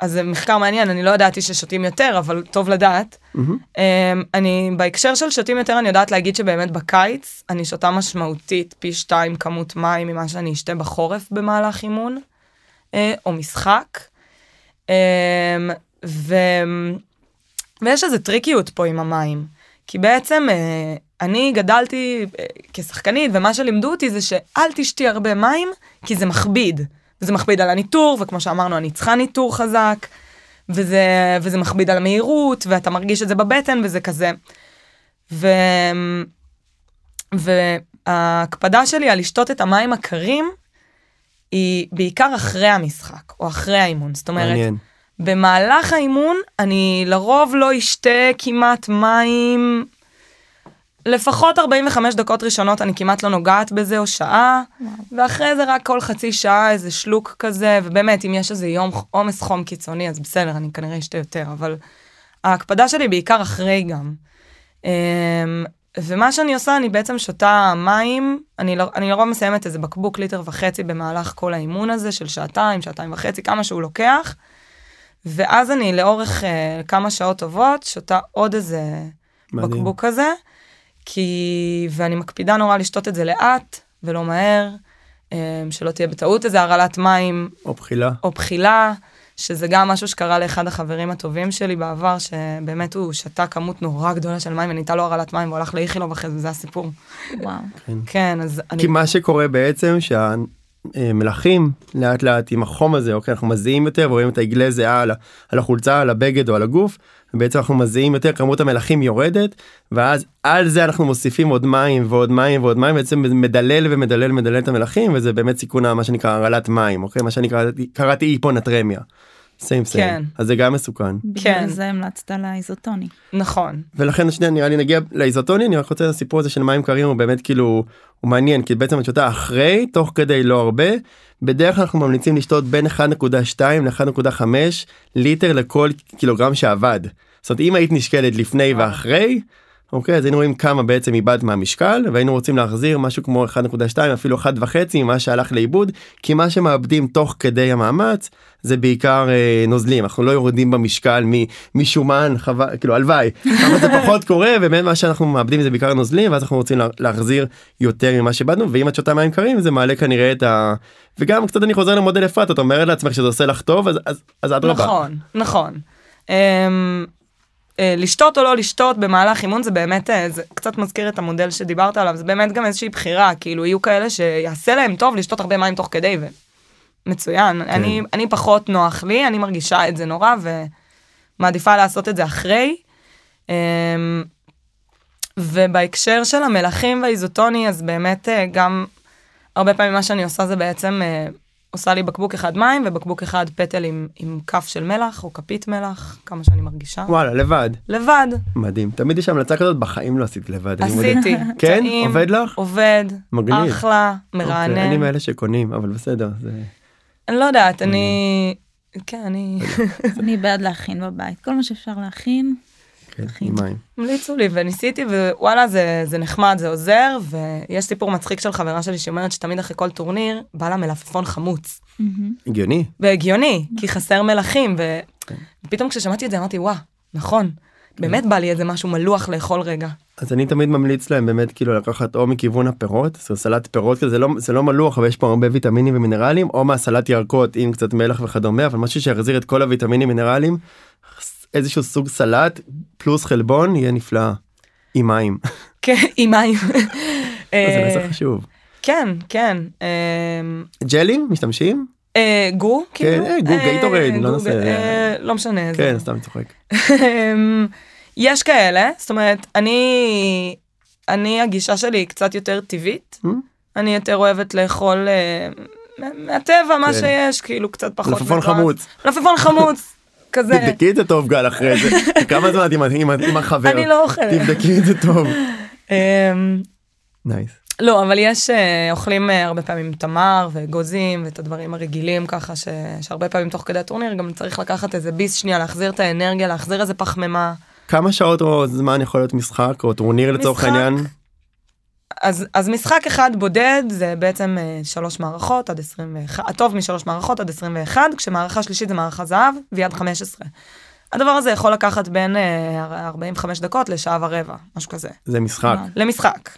אז זה מחקר מעניין, אני לא ידעתי ששותים יותר, אבל טוב לדעת. אמ, אני, בהקשר של שותים יותר, אני יודעת להגיד שבאמת בקיץ, אני שותה משמעותית פי שתיים כמות מים ממה שאני אשתה בחורף במהלך אימון, אה, או משחק. אמ, ויש איזה טריקיות פה עם המים. כי בעצם אה, אני גדלתי אה, כשחקנית, ומה שלימדו אותי זה שאל תשתי הרבה מים, כי זה מכביד. וזה מכביד על הניטור, וכמו שאמרנו, אני צריכה ניטור חזק, וזה, וזה מכביד על המהירות, ואתה מרגיש את זה בבטן, וזה כזה. ו... וההקפדה שלי על לשתות את המים הקרים, היא בעיקר אחרי המשחק, או אחרי האימון. זאת אומרת, מעניין. במהלך האימון אני לרוב לא אשתה כמעט מים, לפחות 45 דקות ראשונות אני כמעט לא נוגעת בזה או שעה, ואחרי זה רק כל חצי שעה איזה שלוק כזה, ובאמת אם יש איזה יום עומס חום קיצוני אז בסדר, אני כנראה אשתה יותר, אבל ההקפדה שלי בעיקר אחרי גם. אמ, ומה שאני עושה, אני בעצם שותה מים, אני, לא- אני לרוב מסיימת איזה בקבוק ליטר וחצי במהלך כל האימון הזה של שעתיים, שעתיים וחצי, כמה שהוא לוקח. ואז אני לאורך uh, כמה שעות טובות שותה עוד איזה מדהים. בקבוק כזה, כי, ואני מקפידה נורא לשתות את זה לאט ולא מהר, um, שלא תהיה בטעות איזה הרעלת מים או בחילה. או בחילה, שזה גם משהו שקרה לאחד החברים הטובים שלי בעבר, שבאמת הוא שתה כמות נורא גדולה של מים ונהייתה לו הרעלת מים והוא הלך לאיכילוב אחרי זה, זה הסיפור. וואו. כן, אז אני... כי מה שקורה בעצם שהמלחים לאט לאט עם החום הזה אוקיי אנחנו מזיעים יותר ורואים את העגלי זיעה על, על החולצה על הבגד או על הגוף ובעצם אנחנו מזיעים יותר כמות המלחים יורדת ואז על זה אנחנו מוסיפים עוד מים ועוד מים ועוד מים בעצם מדלל ומדלל מדלל את המלחים וזה באמת סיכון מה שנקרא הרעלת מים אוקיי מה שאני קראתי היפונטרמיה. סיים סיים כן. אז זה גם מסוכן בגלל כן. זה המלצת לאיזוטוני. נכון. ולכן שנייה נראה לי נגיע לאיזוטוני אני רק רוצה הסיפור הזה של מים קרים הוא באמת כאילו הוא מעניין כי בעצם את שותה אחרי תוך כדי לא הרבה בדרך כלל אנחנו ממליצים לשתות בין 1.2 ל-1.5 ליטר לכל קילוגרם שעבד. זאת אומרת אם היית נשקלת לפני ואחרי אוקיי אז היינו רואים כמה בעצם איבדת מהמשקל והיינו רוצים להחזיר משהו כמו 1.2 אפילו 1.5 ממה שהלך לאיבוד כי מה שמאבדים תוך כדי המאמץ זה בעיקר אה, נוזלים אנחנו לא יורדים במשקל מ- משומן חבל כאילו הלוואי אבל זה פחות קורה ובאמת מה שאנחנו מאבדים זה בעיקר נוזלים ואז אנחנו רוצים לה- להחזיר יותר ממה שאיבדנו ואם את שותה מים קרים זה מעלה כנראה את ה... וגם קצת אני חוזר למודל אפרת את אומרת לעצמך שזה עושה לך טוב אז אז אז אדרבה. נכון, נכון. אמ, לשתות או לא לשתות במהלך אימון זה באמת, אה, זה קצת מזכיר את המודל שדיברת עליו, זה באמת גם איזושהי בחירה, כאילו יהיו כאלה שיעשה להם טוב לשתות הרבה מים תוך כדי, ומצוין. כן. אני, אני פחות נוח לי, אני מרגישה את זה נורא, ומעדיפה לעשות את זה אחרי. אמ, ובהקשר של המלחים והאיזוטוני, אז באמת אה, גם הרבה פעמים מה שאני עושה זה בעצם אה, עושה לי בקבוק אחד מים ובקבוק אחד פטל עם, עם כף של מלח או כפית מלח, כמה שאני מרגישה. וואלה לבד לבד, מדהים תמיד יש המלצה כזאת בחיים לא עשית לבד. עשיתי. כן? טעים, עובד לך? עובד, מגניב. אחלה, אוקיי, מרענן. אני מאלה שקונים אבל בסדר זה אני לא יודעת, אני... כן, אני... אני בעד להכין בבית. כל מה שאפשר להכין. כן. עם מים. המליצו לי וניסיתי ווואלה זה, זה נחמד זה עוזר ויש סיפור מצחיק של חברה שלי שאומרת שתמיד אחרי כל טורניר בא לה מלפפון חמוץ. הגיוני. והגיוני כי חסר מלחים ופתאום כששמעתי את זה אמרתי וואה נכון באמת בא לי איזה משהו מלוח לאכול רגע. אז אני תמיד ממליץ להם באמת כאילו לקחת או מכיוון הפירות, סלט פירות כזה, זה לא, זה לא מלוח אבל יש פה הרבה ויטמינים ומינרלים, או מהסלט ירקות עם קצת מלח וכדומה, אבל משהו שיחזיר את כל הוויטמינים מינרלים, איזשהו סוג סלט פלוס חלבון יהיה נפלא. עם מים. כן עם מים. זה אה, מסר חשוב. כן כן. אמ, ג'לים משתמשים? אה, גו כאילו? אה, גו, אה, גייטורייד, לא נעשה, אה, לא משנה. זה- כן סתם צוחק. אמ, יש כאלה, זאת אומרת, אני, אני הגישה שלי היא קצת יותר טבעית. Hmm? אני יותר אוהבת לאכול אה, מה- מהטבע, מה כן. שיש, כאילו קצת פחות. מלפפון. חמוץ. מלפפון חמוץ, כזה. תבדקי את זה טוב גל אחרי זה. כמה זמן את עם החבר? אני לא אוכלת. תבדקי את זה טוב. אמ, nice. לא, אבל יש, אה, אוכלים אה, הרבה פעמים תמר ואגוזים ואת הדברים הרגילים ככה, ש, שהרבה פעמים תוך כדי הטורניר גם צריך לקחת איזה ביס שנייה, להחזיר את האנרגיה, להחזיר איזה פחמימה. כמה שעות או זמן יכול להיות משחק או טורניר לצורך משחק. אז, אז משחק אחד בודד זה בעצם אה, שלוש מערכות עד 21, הטוב משלוש מערכות עד 21, כשמערכה שלישית זה מערכה זהב והיא עד 15. הדבר הזה יכול לקחת בין אה, 45 דקות לשעה ורבע, משהו כזה, זה משחק. למשחק.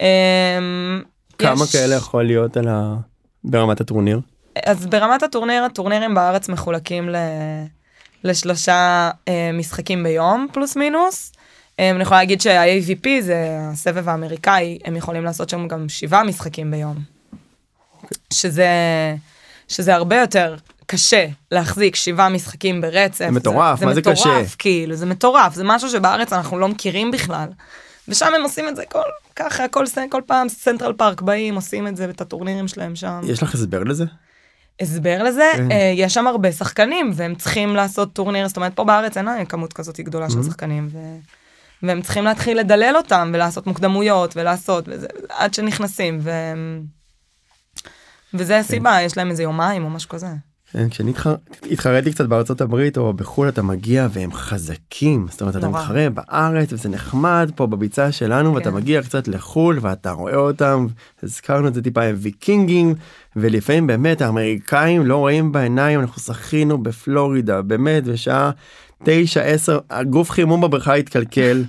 אמ, כמה יש- כאלה יכול להיות על ה... ברמת הטורניר? אז ברמת הטורניר, הטורנירים בארץ מחולקים ל... לשלושה אה, משחקים ביום, פלוס מינוס. אה, אני יכולה להגיד שה-AVP זה הסבב האמריקאי, הם יכולים לעשות שם גם שבעה משחקים ביום. שזה, שזה הרבה יותר קשה להחזיק שבעה משחקים ברצף. זה מטורף, מה זה קשה? זה מטורף, כאילו, זה מטורף, זה משהו שבארץ אנחנו לא מכירים בכלל. ושם הם עושים את זה כל, ככה, כל, כל פעם סנטרל פארק באים, עושים את זה, את הטורנירים שלהם שם. יש לך הסבר לזה? הסבר לזה, כן. אה, יש שם הרבה שחקנים, והם צריכים לעשות טורניר, זאת אומרת, פה בארץ אין כמות כזאת גדולה של Mhm. שחקנים, ו... והם צריכים להתחיל לדלל אותם, ולעשות מוקדמויות, ולעשות, וזה, עד שנכנסים, ו... וזה הסיבה, יש להם איזה יומיים או משהו כזה. כן, כשאני התח- התחרתי קצת בארצות הברית או בחו"ל אתה מגיע והם חזקים זאת אומרת אתה נורא. מתחרה בארץ וזה נחמד פה בביצה שלנו ואתה כן. מגיע קצת לחו"ל ואתה רואה אותם הזכרנו את זה טיפה הם ויקינגים ולפעמים באמת האמריקאים לא רואים בעיניים אנחנו שחינו בפלורידה באמת בשעה 9 10 הגוף חימום בבריכה התקלקל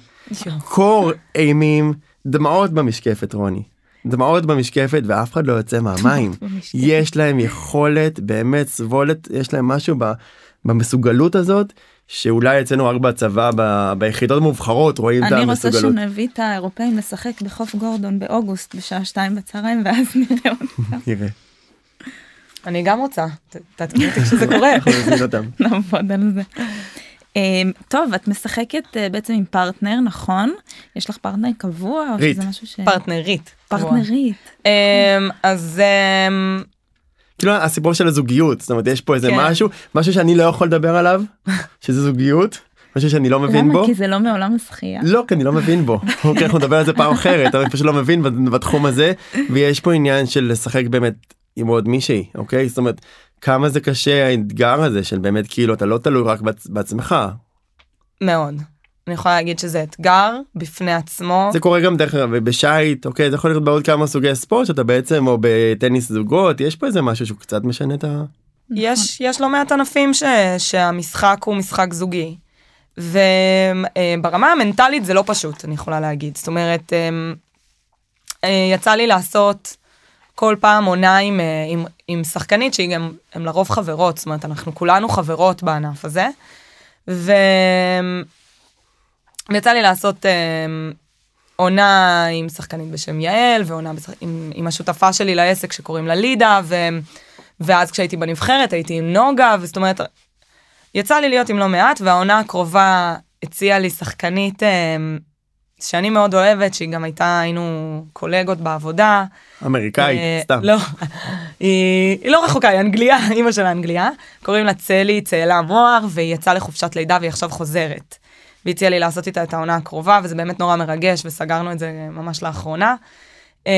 קור אימים דמעות במשקפת רוני דמעות במשקפת ואף אחד לא יוצא מהמים. יש להם יכולת באמת סבולת יש להם משהו ב, במסוגלות הזאת שאולי אצלנו רק בצבא ב, ביחידות המובחרות רואים את אני רוצה המסוגלות. שנביא את האירופאים לשחק בחוף גורדון באוגוסט בשעה שתיים בצהריים ואז נראה אותם נראה. אני גם רוצה, תעדכני אותי כשזה קורה. אנחנו נזמין אותם. לעבוד על זה. אמ, טוב את משחקת אה, בעצם עם פרטנר נכון יש לך פרטנר קבוע או רית. שזה משהו ש... פרטנרית. פרטנרית אמ, אז אמ, כאילו הסיפור של הזוגיות זאת אומרת יש פה איזה כן. משהו משהו שאני לא יכול לדבר עליו שזה זוגיות משהו שאני לא מבין למה בו. כי זה לא מעולם השחייה לא כי אני לא מבין בו אוקיי אנחנו נדבר על זה פעם אחרת אבל אני פשוט לא מבין בתחום הזה ויש פה עניין של לשחק באמת עם עוד מישהי אוקיי זאת אומרת כמה זה קשה האתגר הזה של באמת כאילו אתה לא תלוי רק בעצ- בעצמך מאוד. אני יכולה להגיד שזה אתגר בפני עצמו. זה קורה גם דרך אגב בשייט אוקיי זה יכול להיות בעוד כמה סוגי ספורט שאתה בעצם או בטניס זוגות יש פה איזה משהו שהוא קצת משנה את ה... יש, יש לא מעט ענפים ש, שהמשחק הוא משחק זוגי. וברמה המנטלית זה לא פשוט, אני יכולה להגיד. זאת אומרת, אה, יצא לי לעשות כל פעם עונה עם, אה, עם, עם שחקנית שהיא גם, הן לרוב חברות, זאת אומרת, אנחנו כולנו חברות בענף הזה. ויצא לי לעשות אמ, עונה עם שחקנית בשם יעל, ועונה בשח... עם, עם השותפה שלי לעסק שקוראים לה לידה, ו... ואז כשהייתי בנבחרת הייתי עם נוגה, וזאת אומרת, יצא לי להיות עם לא מעט, והעונה הקרובה הציעה לי שחקנית אמ, שאני מאוד אוהבת, שהיא גם הייתה, היינו קולגות בעבודה. אמריקאית אה, סתם. לא, היא, היא לא רחוקה, היא אנגליה, אימא שלה אנגליה. קוראים לה צלי, צאלה מוהר, והיא יצאה לחופשת לידה והיא עכשיו חוזרת. והציעה לי לעשות איתה את העונה הקרובה, וזה באמת נורא מרגש, וסגרנו את זה ממש לאחרונה. אמ,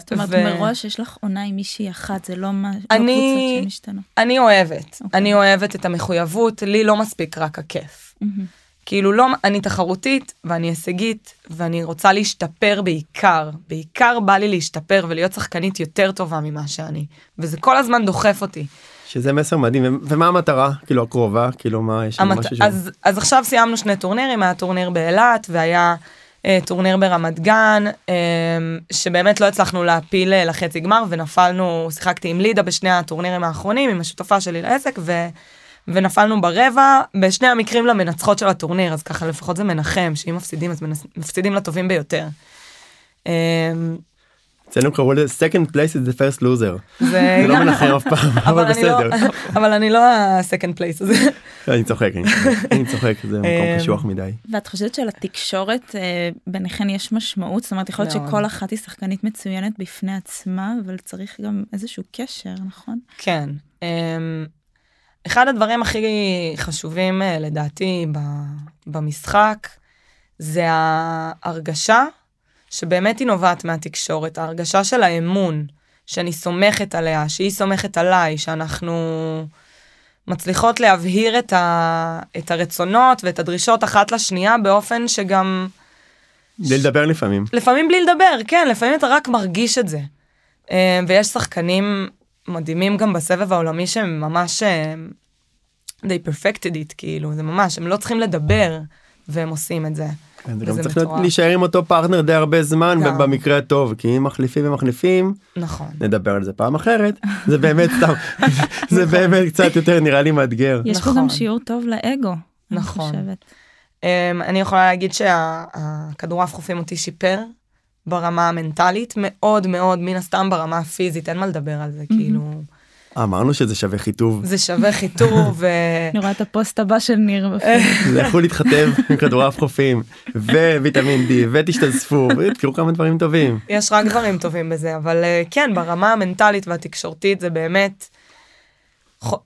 זאת אומרת ו- מראש יש לך עונה עם מישהי אחת זה לא מה לא אני- קבוצות שמשתנות. אני אוהבת, אוקיי. אני אוהבת את המחויבות, לי לא מספיק רק הכיף. מהמם. כאילו לא, אני תחרותית ואני הישגית ואני רוצה להשתפר בעיקר, בעיקר בא לי להשתפר ולהיות שחקנית יותר טובה ממה שאני, וזה כל הזמן דוחף אותי. שזה מסר מדהים. ומה המטרה כאילו הקרובה? כאילו מה יש שם המת... משהו שהוא- אז, אז עכשיו סיימנו שני טורנירים, היה טורניר באילת והיה אה, טורניר ברמת גן, אה, שבאמת לא הצלחנו להעפיל אה, לחצי גמר ונפלנו, שיחקתי עם לידה בשני הטורנירים האחרונים, עם השותפה שלי לעסק, ו... ונפלנו ברבע, בשני המקרים למנצחות של הטורניר, אז ככה לפחות זה מנחם, שאם מפסידים אז מנס... מפסידים לטובים ביותר. אה, אצלנו קראו לזה second place is the first loser. זה לא מנחם אף פעם אבל לא, בסדר. אבל אני לא ה-second place הזה. אני צוחק אני צוחק, אני צוחק זה מקום אה, קשוח מדי. ואת חושבת שלתקשורת אה, ביניכן יש משמעות זאת אומרת יכול להיות. שכל אחת היא שחקנית מצוינת בפני עצמה אבל צריך גם איזשהו קשר נכון? כן. אחד הדברים הכי חשובים אה, לדעתי במשחק זה ההרגשה שבאמת היא נובעת מהתקשורת, ההרגשה של האמון, שאני סומכת עליה, שהיא סומכת עליי, שאנחנו מצליחות להבהיר את, ה, את הרצונות ואת הדרישות אחת לשנייה באופן שגם... בלי לדבר לפעמים. לפעמים בלי לדבר, כן, לפעמים אתה רק מרגיש את זה. אה, ויש שחקנים מדהימים גם בסבב העולמי שהם ממש, אה, they perfected it, כאילו, זה ממש, הם לא צריכים לדבר, והם עושים את זה. כן, זה גם צריך מטורף. להישאר עם אותו פרטנר די הרבה זמן גם. במקרה הטוב כי אם מחליפים ומחליפים נכון. נדבר על זה פעם אחרת זה באמת סתם זה באמת קצת יותר נראה לי מאתגר. יש פה נכון. גם שיעור טוב לאגו. אני נכון. חושבת. Um, אני יכולה להגיד שהכדורעף חופים אותי שיפר ברמה המנטלית מאוד מאוד מן הסתם ברמה הפיזית אין מה לדבר על זה כאילו אמרנו שזה שווה חיטוב זה שווה חיטוב ו... אני רואה את הפוסט הבא של ניר. לכו להתחתב עם כדורעף חופים וויטמין D ותשתזפו ותראו כמה דברים טובים. יש רק דברים טובים בזה אבל uh, כן ברמה המנטלית והתקשורתית זה באמת.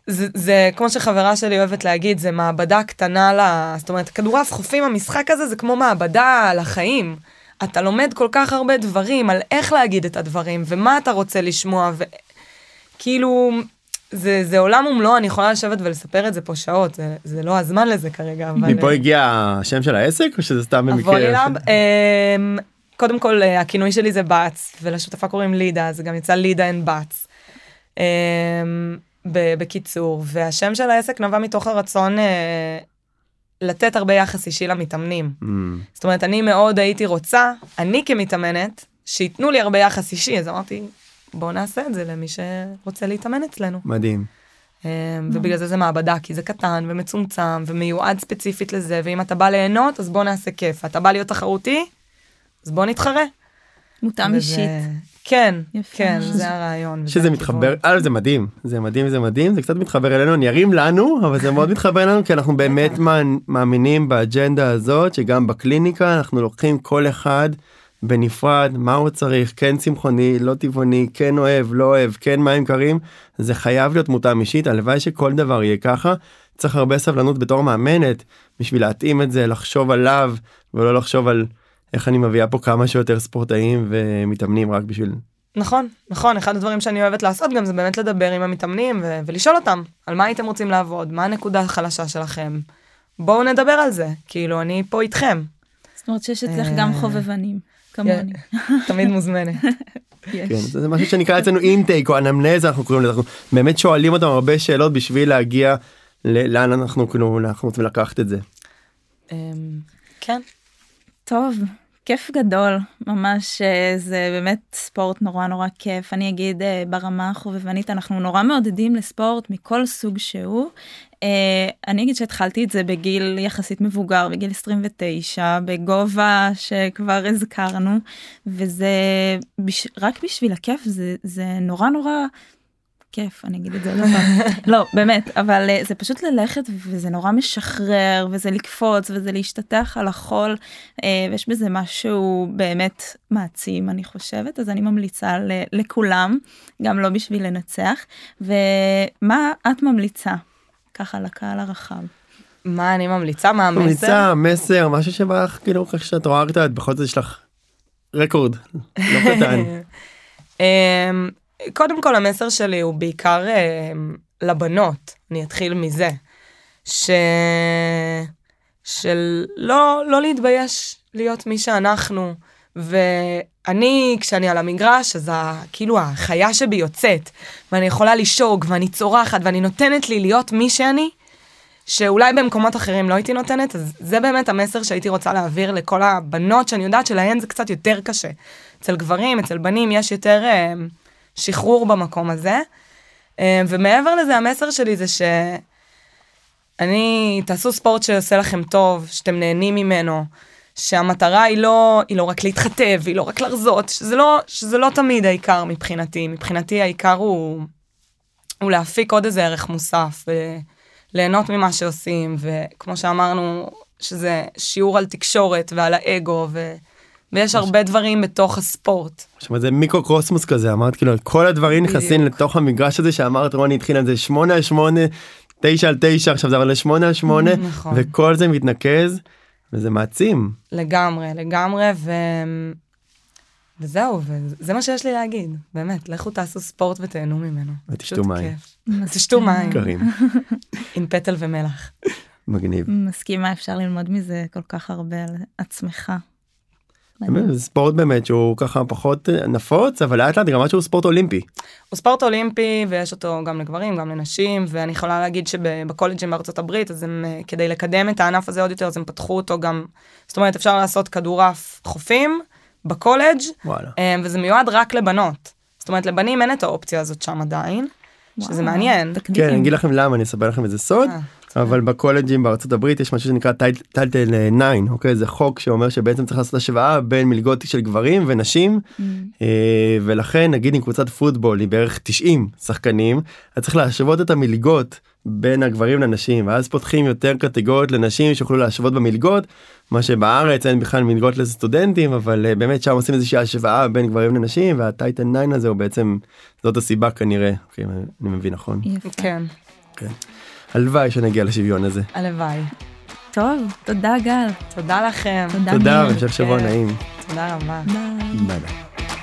זה, זה כמו שחברה שלי אוהבת להגיד זה מעבדה קטנה ל... זאת אומרת כדורעף חופים המשחק הזה זה כמו מעבדה לחיים. אתה לומד כל כך הרבה דברים על איך להגיד את הדברים ומה אתה רוצה לשמוע וכאילו זה, זה עולם ומלואו אני יכולה לשבת ולספר את זה פה שעות זה, זה לא הזמן לזה כרגע אבל מפה הגיע השם של העסק או שזה סתם במקרה? הוולילאב, אמ, קודם כל אה, הכינוי שלי זה בץ ולשותפה קוראים לידה זה גם יצא לידה אין בץ. אמ, בקיצור והשם של העסק נבע מתוך הרצון אה, לתת הרבה יחס אישי למתאמנים. Mm, זאת אומרת אני מאוד הייתי רוצה אני כמתאמנת שייתנו לי הרבה יחס אישי אז אמרתי בוא נעשה את זה למי שרוצה להתאמן אצלנו. מדהים. אמ, ובגלל זה זה מעבדה כי זה קטן ומצומצם ומיועד ספציפית לזה ואם אתה בא ליהנות אז בוא נעשה כיף אתה בא להיות תחרותי אז בוא נתחרה. מותאם וזה- אישית. כן יפה. כן זה הרעיון. שזה. מתחבר, אה, זה מדהים, זה מדהים, זה מדהים, זה קצת מתחבר אלינו, נערים לנו, אבל זה מאוד מתחבר אלינו, כי אנחנו באמת מאמינים באג'נדה הזאת, שגם בקליניקה אנחנו לוקחים כל אחד בנפרד, מה הוא צריך, כן צמחוני, לא טבעוני, כן אוהב, לא אוהב, כן מים קרים, זה חייב להיות מותאם אישית, הלוואי שכל דבר יהיה ככה, צריך הרבה סבלנות בתור מאמנת, בשביל להתאים את זה, לחשוב עליו, ולא לחשוב על איך אני מביאה פה כמה שיותר ספורטאים ומתאמנים רק בשביל נכון נכון אחד הדברים שאני אוהבת לעשות גם זה באמת לדבר עם המתאמנים ו- ולשאול אותם על מה הייתם רוצים לעבוד מה הנקודה החלשה שלכם. בואו נדבר על זה כאילו אני פה איתכם זאת אומרת שיש אצלך אה, גם חובבנים. כמוני. תמיד מוזמנת. כן, זה משהו שנקרא אצלנו אינטייק או אנמנזה אנחנו קוראים לזה, אנחנו באמת שואלים אותם הרבה שאלות בשביל להגיע לאן אנחנו כאילו אנחנו רוצים לקחת את זה. אמ, כן. טוב, כיף גדול, ממש אה, זה באמת ספורט נורא נורא כיף. אני אגיד אה, ברמה החובבנית אנחנו נורא מעודדים לספורט מכל סוג שהוא. אה, אני אגיד שהתחלתי את זה בגיל יחסית מבוגר, בגיל 29, בגובה שכבר הזכרנו, וזה. רק בשביל הכיף, זה, זה נורא נורא כיף, אני אגיד את זה עוד פעם. לא, באמת, אבל אה, זה פשוט ללכת וזה נורא משחרר, וזה לקפוץ, וזה להשתטח על החול, אה, ויש בזה משהו באמת מעצים, אני חושבת, אז אני ממליצה ל- לכולם, גם לא בשביל לנצח. ומה את ממליצה, ככה, לקהל הרחב? מה אני ממליצה? מה המסר? ממליצה מסר משהו שבך כאילו איך שאת רואה קצת בכל זאת יש לך רקורד לא קטן. קודם כל המסר שלי הוא בעיקר אמ, לבנות, אני אתחיל מזה, ש... של לא, לא להתבייש להיות מי שאנחנו, ואני, כשאני על המגרש, אז ה, כאילו החיה שבי יוצאת, ואני יכולה לשאוג, ואני צורחת, ואני נותנת לי להיות מי שאני, שאולי במקומות אחרים לא הייתי נותנת, אז זה באמת המסר שהייתי רוצה להעביר לכל הבנות, שאני יודעת שלהן זה קצת יותר קשה. אצל גברים, אצל בנים, יש יותר אה, שחרור במקום הזה. אה, ומעבר לזה, המסר שלי זה שאני, תעשו ספורט שעושה לכם טוב, שאתם נהנים ממנו, שהמטרה היא לא, היא לא רק להתחתב, היא לא רק לרזות, שזה לא, שזה לא תמיד העיקר מבחינתי. מבחינתי העיקר הוא, הוא להפיק עוד איזה ערך מוסף, וליהנות ממה שעושים, וכמו שאמרנו, שזה שיעור על תקשורת ועל האגו, ו... ויש הרבה דברים בתוך הספורט. זאת אומרת, זה מיקרו קוסמוס כזה אמרת כאילו כל הדברים נכנסים לתוך המגרש הזה שאמרת רוני התחיל על זה 8 על 8 9 על 9 עכשיו זה עבר ל-8 על 8 נכון. וכל זה מתנקז וזה מעצים. לגמרי, לגמרי, ו... וזהו, וזה מה שיש לי להגיד, באמת, לכו תעשו ספורט ותהנו ממנו. ותשתו מים. תשתו מים, קרים. עם פטל ומלח. מגניב. מסכימה, אפשר ללמוד מזה כל כך הרבה על עצמך. זה ספורט באמת שהוא ככה פחות אה, נפוץ אבל לאט לאט גם משהו ספורט אולימפי. הוא ספורט אולימפי ויש אותו גם לגברים גם לנשים ואני יכולה להגיד שבקולג'ים בארצות הברית אז הם אה, כדי לקדם את הענף הזה עוד יותר אז הם פתחו אותו גם זאת אומרת אפשר לעשות כדורעף חופים בקולג' וואלה. אה, וזה מיועד רק לבנות. זאת אומרת לבנים אין את האופציה הזאת שם עדיין. שזה מעניין. תקדים. כן אני אגיד לכם למה אני אספר לכם איזה סוד. אה, אבל בקולג'ים בארצות הברית יש משהו שנקרא טייטל 9 אוקיי זה חוק שאומר שבעצם צריך לעשות השוואה בין מלגות של גברים ונשים Mm. אה, ולכן נגיד עם קבוצת פוטבול היא בערך 90 שחקנים אז צריך להשוות את המלגות בין הגברים לנשים ואז פותחים יותר קטגוריות לנשים שיוכלו להשוות במלגות מה שבארץ אין בכלל מלגות לסטודנטים אבל אה, באמת שם עושים איזושהי השוואה בין גברים לנשים והטייטל 9 הזה הוא בעצם זאת הסיבה כנראה אוקיי, אני מבין נכון יפה. כן, הלוואי שנגיע לשוויון הזה. הלוואי. טוב, תודה גל. תודה לכם. תודה. והמשך שבוע כן. נעים. תודה רבה. ביי ביי.